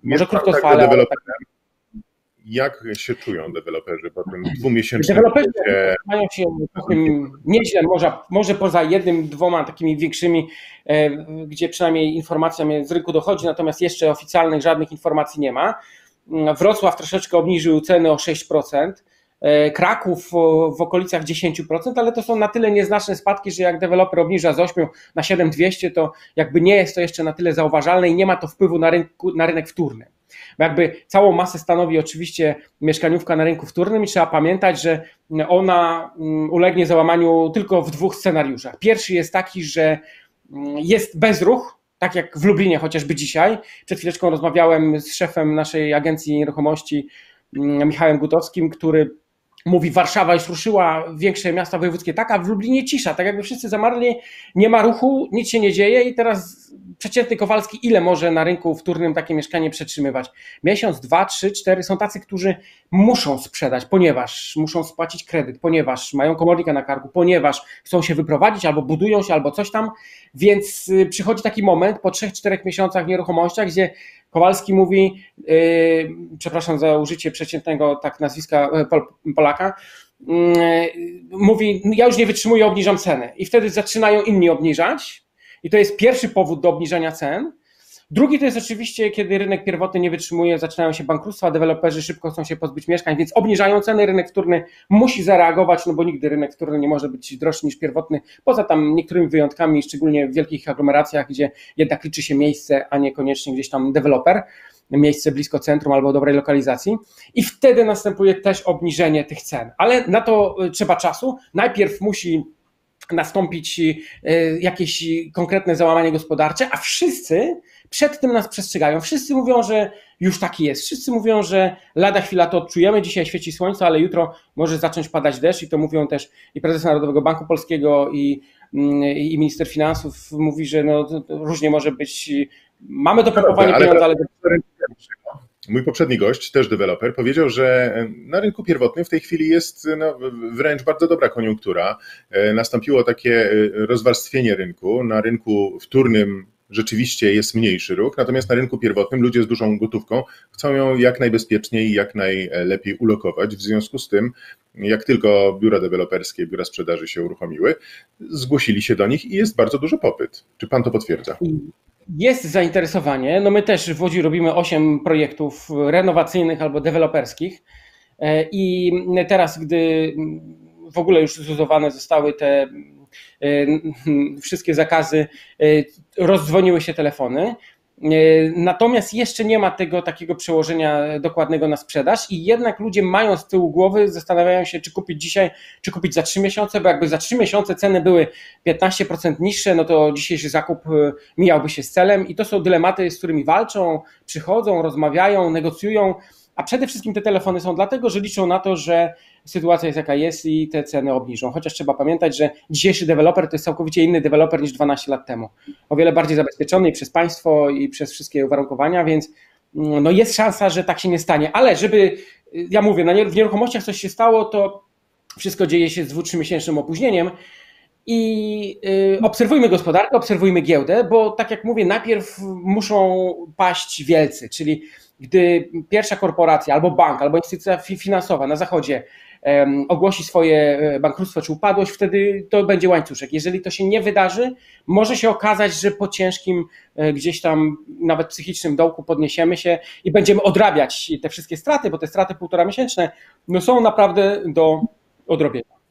Może krótkotrwale. Tak jak się czują deweloperzy po tym dwumiesięcznym Deweloperzy mają się nieźle, może, może poza jednym, dwoma takimi większymi, e, gdzie przynajmniej informacja z rynku dochodzi, natomiast jeszcze oficjalnych żadnych informacji nie ma. Wrocław troszeczkę obniżył ceny o 6%. E, Kraków w okolicach 10%, ale to są na tyle nieznaczne spadki, że jak deweloper obniża z 8 na 7200, to jakby nie jest to jeszcze na tyle zauważalne i nie ma to wpływu na, rynku, na rynek wtórny. Bo jakby całą masę stanowi oczywiście mieszkaniówka na rynku wtórnym i trzeba pamiętać, że ona mm, ulegnie załamaniu tylko w dwóch scenariuszach. Pierwszy jest taki, że mm, jest bezruch, tak jak w Lublinie chociażby dzisiaj. Przed chwileczką rozmawiałem z szefem naszej agencji nieruchomości, mm, Michałem Gutowskim, który mówi Warszawa już ruszyła, większe miasta wojewódzkie tak, a w Lublinie cisza, tak jakby wszyscy zamarli, nie ma ruchu, nic się nie dzieje i teraz przeciętny Kowalski ile może na rynku wtórnym takie mieszkanie przetrzymywać? Miesiąc, dwa, trzy, cztery, są tacy, którzy muszą sprzedać, ponieważ muszą spłacić kredyt, ponieważ mają komornika na karku, ponieważ chcą się wyprowadzić albo budują się, albo coś tam, więc y, przychodzi taki moment po trzech, czterech miesiącach w nieruchomościach, gdzie Kowalski mówi, yy, przepraszam za użycie przeciętnego tak nazwiska e, Pol, Polaka, yy, mówi, ja już nie wytrzymuję, obniżam ceny. I wtedy zaczynają inni obniżać. I to jest pierwszy powód do obniżania cen. Drugi to jest oczywiście, kiedy rynek pierwotny nie wytrzymuje, zaczynają się bankructwa, deweloperzy szybko chcą się pozbyć mieszkań, więc obniżają ceny, rynek wtórny musi zareagować, no bo nigdy rynek wtórny nie może być droższy niż pierwotny, poza tam niektórymi wyjątkami, szczególnie w wielkich aglomeracjach, gdzie jednak liczy się miejsce, a niekoniecznie gdzieś tam deweloper. miejsce blisko centrum albo dobrej lokalizacji i wtedy następuje też obniżenie tych cen. Ale na to trzeba czasu. Najpierw musi nastąpić jakieś konkretne załamanie gospodarcze, a wszyscy przed tym nas przestrzegają. Wszyscy mówią, że już taki jest. Wszyscy mówią, że lada chwila to odczujemy. Dzisiaj świeci słońce, ale jutro może zacząć padać deszcz i to mówią też i prezes Narodowego Banku Polskiego i, mm, i minister finansów mówi, że no, różnie może być. Mamy do pompowania pieniądze, ale... Mój poprzedni gość, też deweloper, powiedział, że na rynku pierwotnym w tej chwili jest no, wręcz bardzo dobra koniunktura. E, nastąpiło takie e, rozwarstwienie rynku. Na rynku wtórnym rzeczywiście jest mniejszy ruch, natomiast na rynku pierwotnym ludzie z dużą gotówką chcą ją jak najbezpieczniej i jak najlepiej ulokować. W związku z tym, jak tylko biura deweloperskie, biura sprzedaży się uruchomiły, zgłosili się do nich i jest bardzo duży popyt. Czy pan to potwierdza? Jest zainteresowanie. No my też w Łodzi robimy 8 projektów renowacyjnych albo deweloperskich. E, I teraz, gdy w ogóle już zuzowane zostały te wszystkie zakazy, e, rozdzwoniły się telefony. E, natomiast jeszcze nie ma tego takiego przełożenia dokładnego na sprzedaż i jednak ludzie mają z tyłu głowy, zastanawiają się, czy kupić dzisiaj, czy kupić za 3 miesiące, bo jakby za 3 miesiące ceny były 15% niższe, no to dzisiejszy zakup mijałby się z celem i to są dylematy, z którymi walczą, przychodzą, rozmawiają, negocjują, a przede wszystkim te telefony są dlatego, że liczą na to, że sytuacja jest jaka jest i te ceny obniżą. Chociaż trzeba pamiętać, że dzisiejszy deweloper to jest całkowicie inny deweloper niż 12 lat temu. O wiele bardziej zabezpieczony przez państwo i przez wszystkie uwarunkowania, więc mm, no jest szansa, że tak się nie stanie. Ale żeby, ja mówię, w nieruchomościach coś się stało, to wszystko dzieje się z dwu, miesięcznym opóźnieniem. I y, obserwujmy gospodarkę, obserwujmy giełdę, bo tak jak mówię, najpierw muszą paść wielcy, czyli gdy pierwsza korporacja albo bank, albo instytucja finansowa na zachodzie ogłosi swoje e, bankructwo czy upadłość, wtedy to będzie łańcuszek. Jeżeli to się nie wydarzy, może się okazać, że po ciężkim e, gdzieś tam nawet psychicznym dołku podniesiemy się i będziemy odrabiać te wszystkie straty, bo te straty półtora miesięczne no są naprawdę do odrobienia.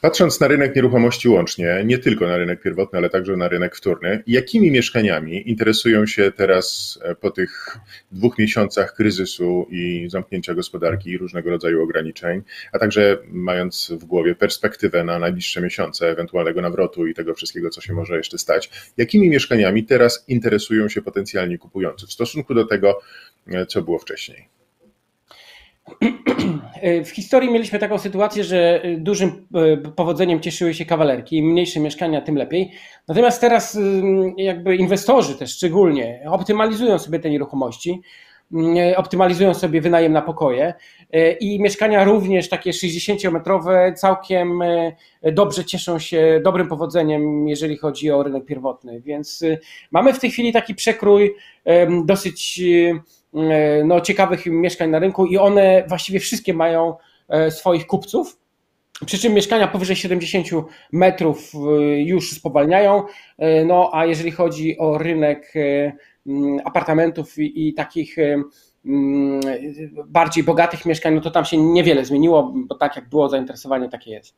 Patrząc na rynek nieruchomości łącznie, nie tylko na rynek pierwotny, ale także na rynek wtórny, jakimi mieszkaniami interesują się teraz e, po tych dwóch miesiącach kryzysu i zamknięcia gospodarki i różnego rodzaju ograniczeń, a także mając w głowie perspektywę na najbliższe miesiące ewentualnego nawrotu i tego wszystkiego, co się może jeszcze stać, jakimi mieszkaniami teraz interesują się potencjalni kupujący w stosunku do tego, e, co było wcześniej? [clears throat] W historii mieliśmy taką sytuację, że dużym e, powodzeniem cieszyły się kawalerki, im mniejsze mieszkania, tym lepiej. Natomiast teraz jakby inwestorzy też szczególnie optymalizują sobie te nieruchomości, mm, optymalizują sobie wynajem na pokoje e, i mieszkania również takie 60-metrowe całkiem e, dobrze cieszą się dobrym powodzeniem, jeżeli chodzi o rynek pierwotny. Więc mamy w tej chwili taki przekrój dosyć E, no, ciekawych mieszkań na rynku i one właściwie wszystkie mają e, swoich kupców. Przy czym mieszkania powyżej 70 metrów e, już spowalniają. No a jeżeli chodzi o rynek apartamentów i, i takich bardziej bogatych mieszkań, no to tam się niewiele zmieniło, bo tak jak było zainteresowanie, takie jest.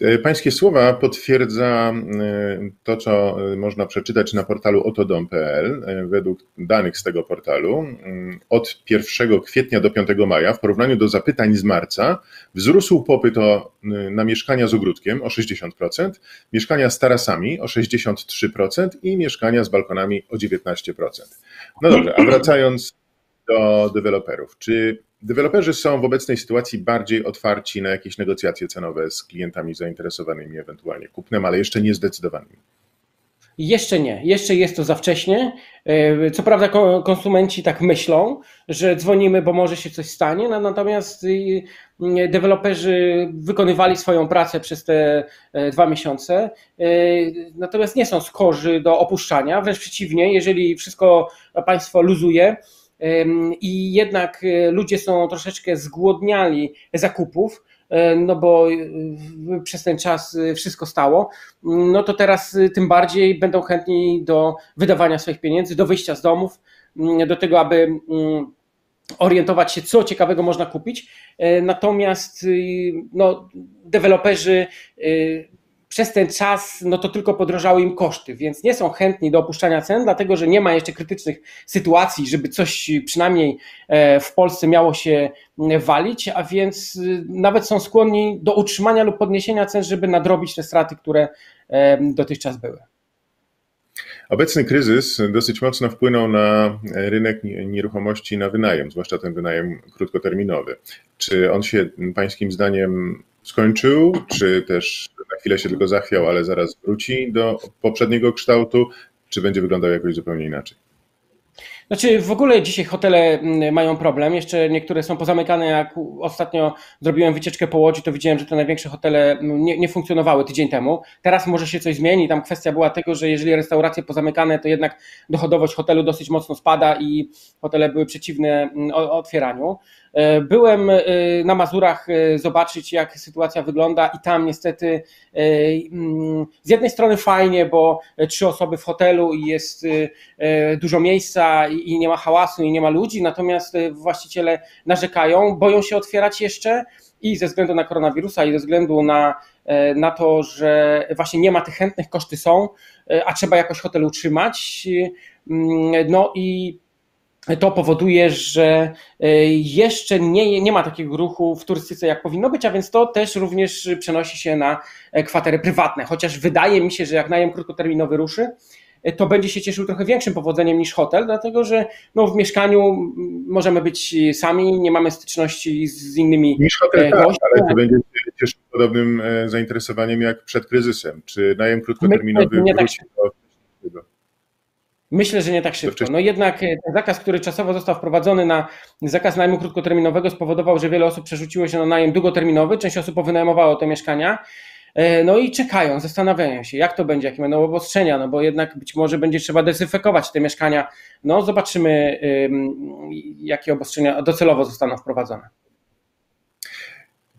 E, pańskie słowa potwierdza e, to, co można przeczytać na portalu otodom.pl. E, według danych z tego portalu od 1 kwietnia do 5 maja w porównaniu do zapytań z marca wzrósł popyt o, na mieszkania z ogródkiem o 60%, mieszkania z tarasami o 63% i mieszkania z balkonami o 19%. No dobrze, a wracając do deweloperów. Czy Deweloperzy są w obecnej sytuacji bardziej otwarci na jakieś negocjacje cenowe z klientami zainteresowanymi ewentualnie kupnem, ale jeszcze nie zdecydowanymi. Jeszcze nie, jeszcze jest to za wcześnie. E, co prawda konsumenci tak myślą, że dzwonimy, bo może się coś stanie, no, natomiast deweloperzy wykonywali swoją pracę przez te e, dwa miesiące, e, natomiast nie są skorzy do opuszczania, wręcz przeciwnie, jeżeli wszystko państwo luzuje, i jednak e, ludzie są troszeczkę zgłodniali zakupów, e, no bo e, przez ten czas wszystko stało, no to teraz tym bardziej będą chętni do wydawania swoich pieniędzy, do wyjścia z domów, do tego, aby orientować się, co ciekawego można kupić. Natomiast no, deweloperzy przez ten czas no to tylko podrożały im koszty, więc nie są chętni do opuszczania cen, dlatego że nie ma jeszcze krytycznych sytuacji, żeby coś przynajmniej e, w Polsce miało się walić, a więc y, nawet są skłonni do utrzymania lub podniesienia cen, żeby nadrobić te straty, które dotychczas były. Obecny kryzys dosyć mocno wpłynął na rynek nieruchomości na wynajem, zwłaszcza ten wynajem krótkoterminowy. Czy on się Pańskim zdaniem skończył, czy też na chwilę się tylko zachwiał, ale zaraz wróci do poprzedniego kształtu, czy będzie wyglądał jakoś zupełnie inaczej? Znaczy w ogóle dzisiaj hotele mm, mają problem, jeszcze niektóre są pozamykane, jak ostatnio zrobiłem wycieczkę po Łodzi, to widziałem, że te największe hotele mm, nie, nie funkcjonowały tydzień temu. Teraz może się coś zmieni, tam kwestia była tego, że jeżeli restauracje pozamykane, to jednak dochodowość hotelu dosyć mocno spada i hotele były przeciwne mm, otwieraniu. E, byłem e, na Mazurach e, zobaczyć, jak sytuacja wygląda, i tam niestety mm, z jednej strony fajnie, bo trzy osoby w hotelu i jest dużo miejsca i nie ma hałasu i nie ma ludzi, natomiast właściciele narzekają, boją się otwierać jeszcze i ze względu na koronawirusa, i ze względu na, na to, że właśnie nie ma tych chętnych, koszty są, a trzeba jakoś hotel utrzymać. Mm, no i to powoduje, że e, jeszcze nie, nie ma takiego ruchu w turystyce, jak powinno być, a więc to też również przenosi się na e, kwatery prywatne. Chociaż wydaje mi się, że jak najem krótkoterminowy ruszy, e, to będzie się cieszył trochę większym powodzeniem niż hotel, dlatego że no, w mieszkaniu możemy być sami, nie mamy styczności z innymi niż hotel, gośćmi. Tak, ale to będzie się cieszył podobnym zainteresowaniem jak przed kryzysem. Czy najem krótkoterminowy My, wróci tak do Myślę, że nie tak szybko. No jednak e, ten zakaz, który czasowo został wprowadzony na zakaz najmu krótkoterminowego spowodował, że wiele osób przerzuciło się na najem długoterminowy, część osób powynajmowało te mieszkania. E, no i czekają, zastanawiają się, jak to będzie, jakie będą obostrzenia, no bo jednak być może będzie trzeba dezynfekować te mieszkania. No zobaczymy, jakie obostrzenia docelowo zostaną wprowadzone.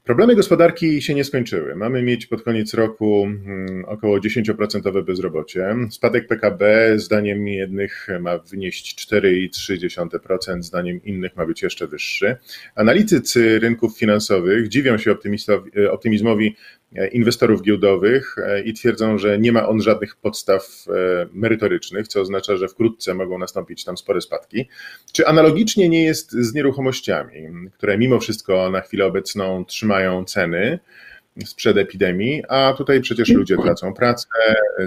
Problemy gospodarki się nie skończyły. Mamy mieć pod koniec roku mm, około 10% bezrobocie. Spadek PKB zdaniem jednych ma wynieść 4,3%, zdaniem innych ma być jeszcze wyższy. Analitycy rynków finansowych dziwią się optymizmowi E, inwestorów giełdowych e, i twierdzą, że nie ma on żadnych podstaw e, merytorycznych, co oznacza, że wkrótce mogą nastąpić tam spore spadki. Czy analogicznie nie jest z nieruchomościami, które mimo wszystko na chwilę obecną trzymają ceny? sprzed epidemii, a tutaj przecież ludzie tracą pracę,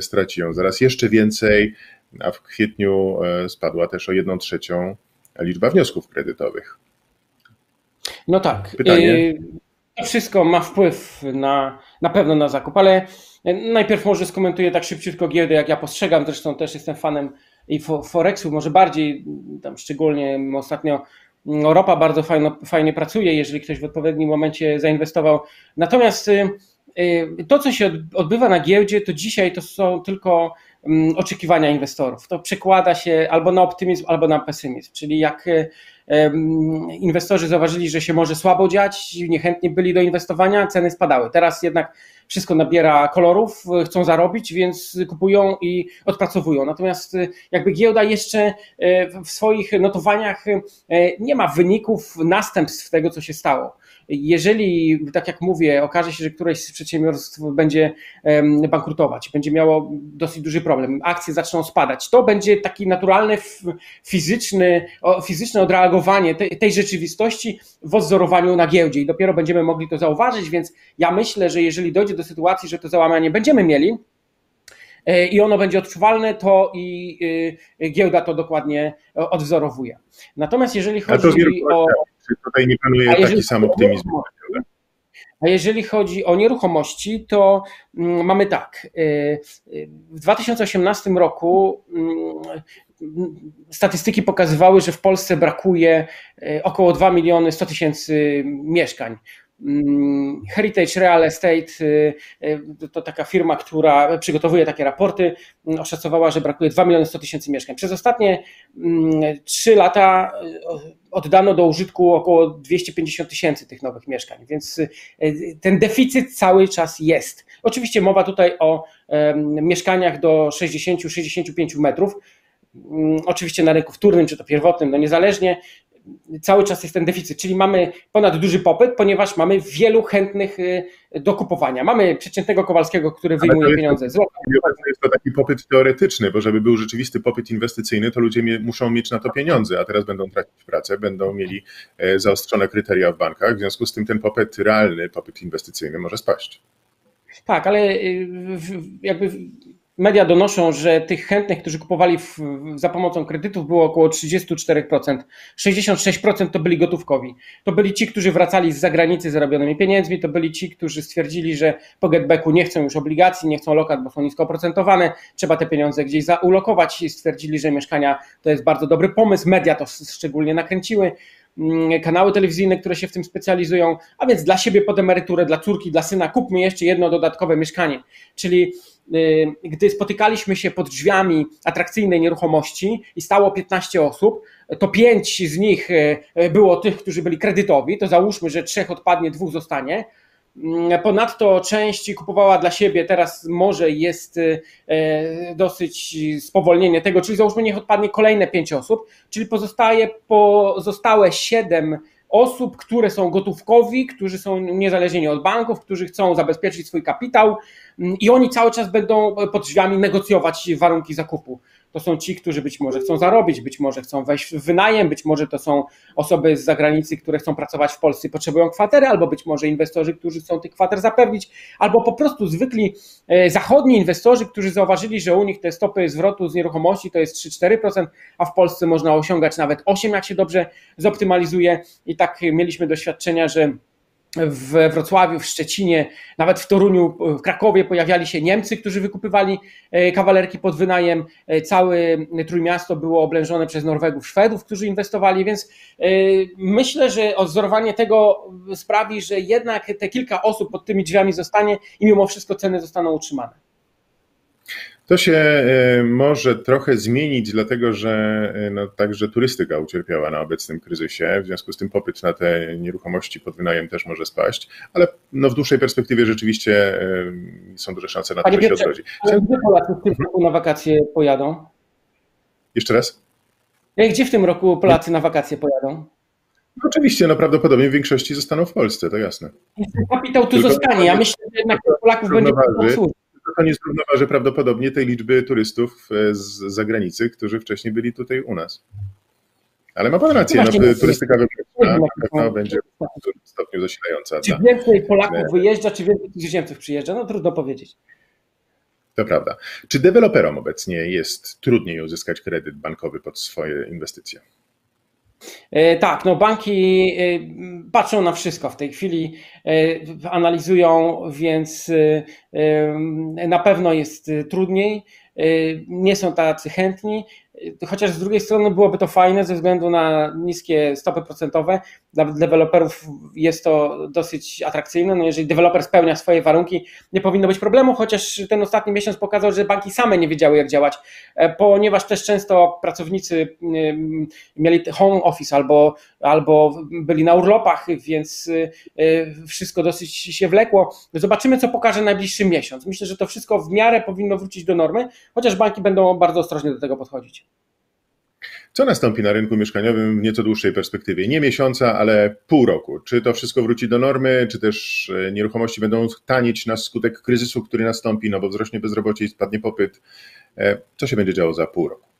straci ją zaraz jeszcze więcej, a w kwietniu spadła też o jedną trzecią liczba wniosków kredytowych. No tak. Pytanie. To wszystko ma wpływ na, na pewno na zakup, ale najpierw może skomentuję tak szybciutko giełdę, jak ja postrzegam, zresztą też jestem fanem i Forexu, może bardziej, tam szczególnie ostatnio Europa bardzo fajno, fajnie pracuje, jeżeli ktoś w odpowiednim momencie zainwestował. Natomiast y, y, to, co się odbywa na giełdzie, to dzisiaj to są tylko oczekiwania inwestorów. To przekłada się albo na optymizm, albo na pesymizm. Czyli jak y, inwestorzy zauważyli, że się może słabo dziać, niechętnie byli do inwestowania, ceny spadały. Teraz jednak wszystko nabiera kolorów, chcą zarobić, więc kupują i odpracowują. Natomiast e, jakby giełda jeszcze e, w swoich notowaniach e, nie ma wyników, następstw tego, co się stało. Jeżeli, tak jak mówię, okaże się, że któreś z przedsiębiorstw będzie bankrutować, będzie miało dosyć duży problem, akcje zaczną spadać, to będzie taki naturalny, fizyczny, fizyczne odreagowanie tej, rzeczywistości w odzorowaniu na giełdzie i dopiero będziemy mogli to zauważyć, więc ja myślę, że jeżeli dojdzie do sytuacji, że to załamanie będziemy mieli, e, i ono będzie odczuwalne, to i e, giełda to dokładnie odwzorowuje. Natomiast jeżeli chodzi o. Czy tutaj nie panuje taki sam optymizm? A jeżeli chodzi o nieruchomości, to mm, mamy tak. Y, y, w 2018 roku mm, statystyki pokazywały, że w Polsce brakuje y, około 2 miliony 100 tysięcy mieszkań. Mm, Heritage Real Estate to taka firma, która przygotowuje takie raporty, oszacowała, że brakuje 2 miliony 100 tysięcy mieszkań. Przez ostatnie 3 lata oddano do użytku około 250 tysięcy tych nowych mieszkań, więc ten deficyt cały czas jest. Oczywiście mowa tutaj o mieszkaniach do 60-65 metrów, mm, oczywiście na rynku wtórnym czy to pierwotnym, no niezależnie. Cały czas jest ten deficyt, czyli mamy ponad duży popyt, ponieważ mamy wielu chętnych do kupowania. Mamy przeciętnego Kowalskiego, który wyjmuje pieniądze z lokalu. Jest to taki popyt teoretyczny, bo żeby był rzeczywisty popyt inwestycyjny, to ludzie muszą mieć na to pieniądze, a teraz będą tracić pracę, będą mieli zaostrzone kryteria w bankach, w związku z tym ten popyt realny, popyt inwestycyjny może spaść. Tak, ale jakby media donoszą, że tych chętnych, którzy kupowali w, za pomocą kredytów było około 34%. 66% to byli gotówkowi. To byli ci, którzy wracali z zagranicy zarobionymi pieniędzmi, to byli ci, którzy stwierdzili, że po getbacku nie chcą już obligacji, nie chcą lokat, bo są nisko oprocentowane, trzeba te pieniądze gdzieś zaulokować i stwierdzili, że mieszkania to jest bardzo dobry pomysł. Media to szczególnie nakręciły kanały telewizyjne, które się w tym specjalizują, a więc dla siebie pod emeryturę, dla córki, dla syna kupmy jeszcze jedno dodatkowe mieszkanie. Czyli Y, gdy spotykaliśmy się pod drzwiami atrakcyjnej nieruchomości i stało 15 osób, to pięć z nich y, było tych, którzy byli kredytowi, to załóżmy, że trzech odpadnie, dwóch zostanie. Mm, ponadto część kupowała dla siebie, teraz może jest y, dosyć spowolnienie tego, czyli załóżmy niech odpadnie kolejne pięć osób, czyli pozostaje pozostałe siedem osób, które są gotówkowi, którzy są niezależni od banków, którzy chcą zabezpieczyć swój kapitał mm, i oni cały czas będą pod drzwiami negocjować warunki zakupu. To są ci, którzy być może chcą zarobić, być może chcą wejść w wynajem, być może to są osoby z zagranicy, które chcą pracować w Polsce i potrzebują kwatery, albo być może inwestorzy, którzy chcą tych kwater zapewnić, albo po prostu zwykli e, zachodni inwestorzy, którzy zauważyli, że u nich te stopy zwrotu z nieruchomości to jest 3-4%, a w Polsce można osiągać nawet 8%, jak się dobrze zoptymalizuje. I tak mieliśmy doświadczenia, że w Wrocławiu, w Szczecinie, nawet w Toruniu, w Krakowie pojawiali się Niemcy, którzy wykupywali e, kawalerki pod wynajem. E, całe Trójmiasto było oblężone przez Norwegów, Szwedów, którzy inwestowali, więc e, myślę, że odzorowanie tego sprawi, że jednak te kilka osób pod tymi drzwiami zostanie i mimo wszystko ceny zostaną utrzymane. To się e, może trochę zmienić, dlatego że e, no, także turystyka ucierpiała na obecnym kryzysie, w związku z tym popyt na te nieruchomości pod wynajem też może spaść, ale no, w dłuższej perspektywie rzeczywiście e, są duże szanse na to, że się odrodzi. Ale gdzie Polacy w tym roku na wakacje pojadą? Jeszcze raz? Gdzie w tym roku Polacy na wakacje pojadą? No oczywiście, no prawdopodobnie w większości zostaną w Polsce, to jasne. Kapitał tu Tylko zostanie. Ja myślę, że jednak Polaków będzie to nie zrównoważy prawdopodobnie tej liczby turystów e, z zagranicy, którzy wcześniej byli tutaj u nas. Ale ma pan rację, no, no turystyka wewnętrzna na pewno będzie w dużym stopniu zasilająca. Czy więcej Polaków wyjeżdża, czy więcej cudzoziemców przyjeżdża? No trudno powiedzieć. To prawda. Czy deweloperom obecnie jest trudniej uzyskać kredyt bankowy pod swoje inwestycje? E, tak, no banki e, patrzą na wszystko w tej chwili, e, analizują, więc na pewno jest trudniej. Nie są tacy chętni. Chociaż z drugiej strony byłoby to fajne ze względu na niskie stopy procentowe. Dla deweloperów jest to dosyć atrakcyjne. No jeżeli deweloper spełnia swoje warunki, nie powinno być problemu, chociaż ten ostatni miesiąc pokazał, że banki same nie wiedziały, jak działać, e, ponieważ też często pracownicy mieli home office albo, albo byli na urlopach, więc e, wszystko dosyć się wlekło. Zobaczymy, co pokaże najbliższy miesiąc. Myślę, że to wszystko w miarę powinno wrócić do normy, chociaż banki będą bardzo ostrożnie do tego podchodzić. Co nastąpi na rynku mieszkaniowym w nieco dłuższej perspektywie? Nie miesiąca, ale pół roku. Czy to wszystko wróci do normy, czy też e, nieruchomości będą tanieć na skutek kryzysu, który nastąpi, no bo wzrośnie bezrobocie i spadnie popyt? E, co się będzie działo za pół roku?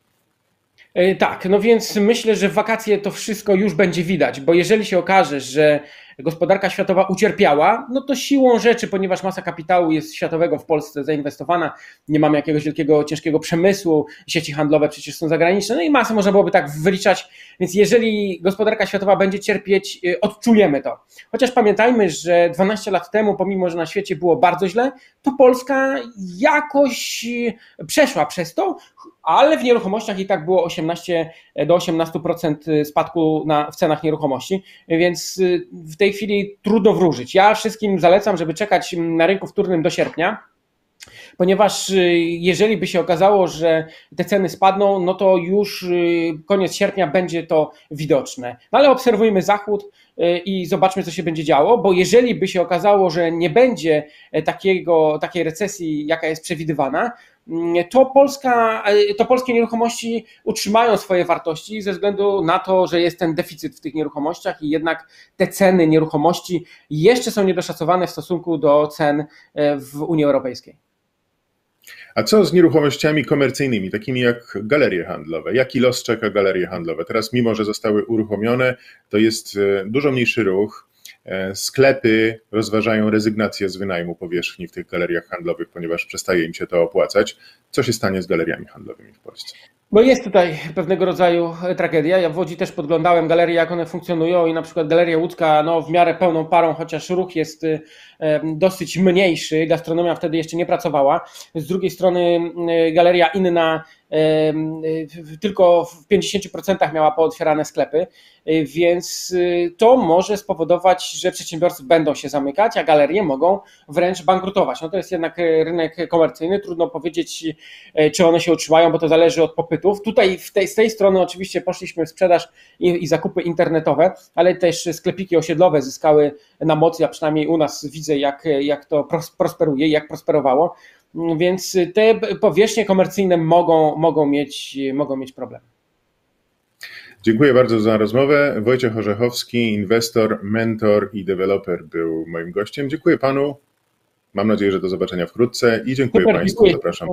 E, tak, no więc myślę, że w wakacje to wszystko już będzie widać, bo jeżeli się okaże, że gospodarka światowa ucierpiała, no to siłą rzeczy, ponieważ masa kapitału jest światowego w Polsce zainwestowana, nie mamy jakiegoś wielkiego, ciężkiego przemysłu, sieci handlowe przecież są zagraniczne, no i masę można byłoby tak wyliczać, więc jeżeli gospodarka światowa będzie cierpieć, y, odczujemy to. Chociaż pamiętajmy, że 12 lat temu, pomimo, że na świecie było bardzo źle, to Polska jakoś y, przeszła przez to, ale w nieruchomościach i tak było 18 do 18% spadku na, w cenach nieruchomości, więc y, w tej chwili trudno wróżyć. Ja wszystkim zalecam, żeby czekać na rynku wtórnym do sierpnia, ponieważ y, jeżeli by się okazało, że te ceny spadną, no to już y, koniec sierpnia będzie to widoczne. No ale obserwujmy Zachód i zobaczmy, co się będzie działo, bo jeżeli by się okazało, że nie będzie takiego, takiej recesji, jaka jest przewidywana, to, Polska, to polskie nieruchomości utrzymają swoje wartości ze względu na to, że jest ten deficyt w tych nieruchomościach i jednak te ceny nieruchomości jeszcze są niedoszacowane w stosunku do cen w Unii Europejskiej. A co z nieruchomościami komercyjnymi, takimi jak galerie handlowe? Jaki los czeka galerie handlowe? Teraz, mimo że zostały uruchomione, to jest e, dużo mniejszy ruch. E, sklepy rozważają rezygnację z wynajmu powierzchni w tych galeriach handlowych, ponieważ przestaje im się to opłacać. Co się stanie z galeriami handlowymi w Polsce? No jest tutaj pewnego rodzaju tragedia. Ja w Łodzi też podglądałem galerie, jak one funkcjonują i na przykład Galeria Łódzka no, w miarę pełną parą, chociaż ruch jest y, dosyć mniejszy, gastronomia wtedy jeszcze nie pracowała. Z drugiej strony galeria inna tylko w 50% miała pootwierane sklepy, y, więc y, to może spowodować, że przedsiębiorcy będą się zamykać, a galerie mogą wręcz bankrutować. No to jest jednak rynek komercyjny, trudno powiedzieć, y, czy one się utrzymają, bo to zależy od popytów. Tutaj tej, z tej strony oczywiście poszliśmy w sprzedaż i, i zakupy internetowe, ale też sklepiki osiedlowe zyskały na mocy, a przynajmniej u nas widzę, jak, jak to prosperuje, jak prosperowało. Więc te powierzchnie komercyjne mogą, mogą, mieć, mogą mieć problem. Dziękuję bardzo za rozmowę. Wojciech Orzechowski, inwestor, mentor i deweloper był moim gościem. Dziękuję panu. Mam nadzieję, że do zobaczenia wkrótce i dziękuję Super, Państwu. Dziękuję. Zapraszam.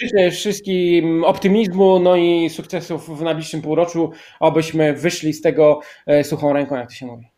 Życzę wszystkim optymizmu, no i sukcesów w najbliższym półroczu, abyśmy wyszli z tego e, suchą ręką, jak to się mówi.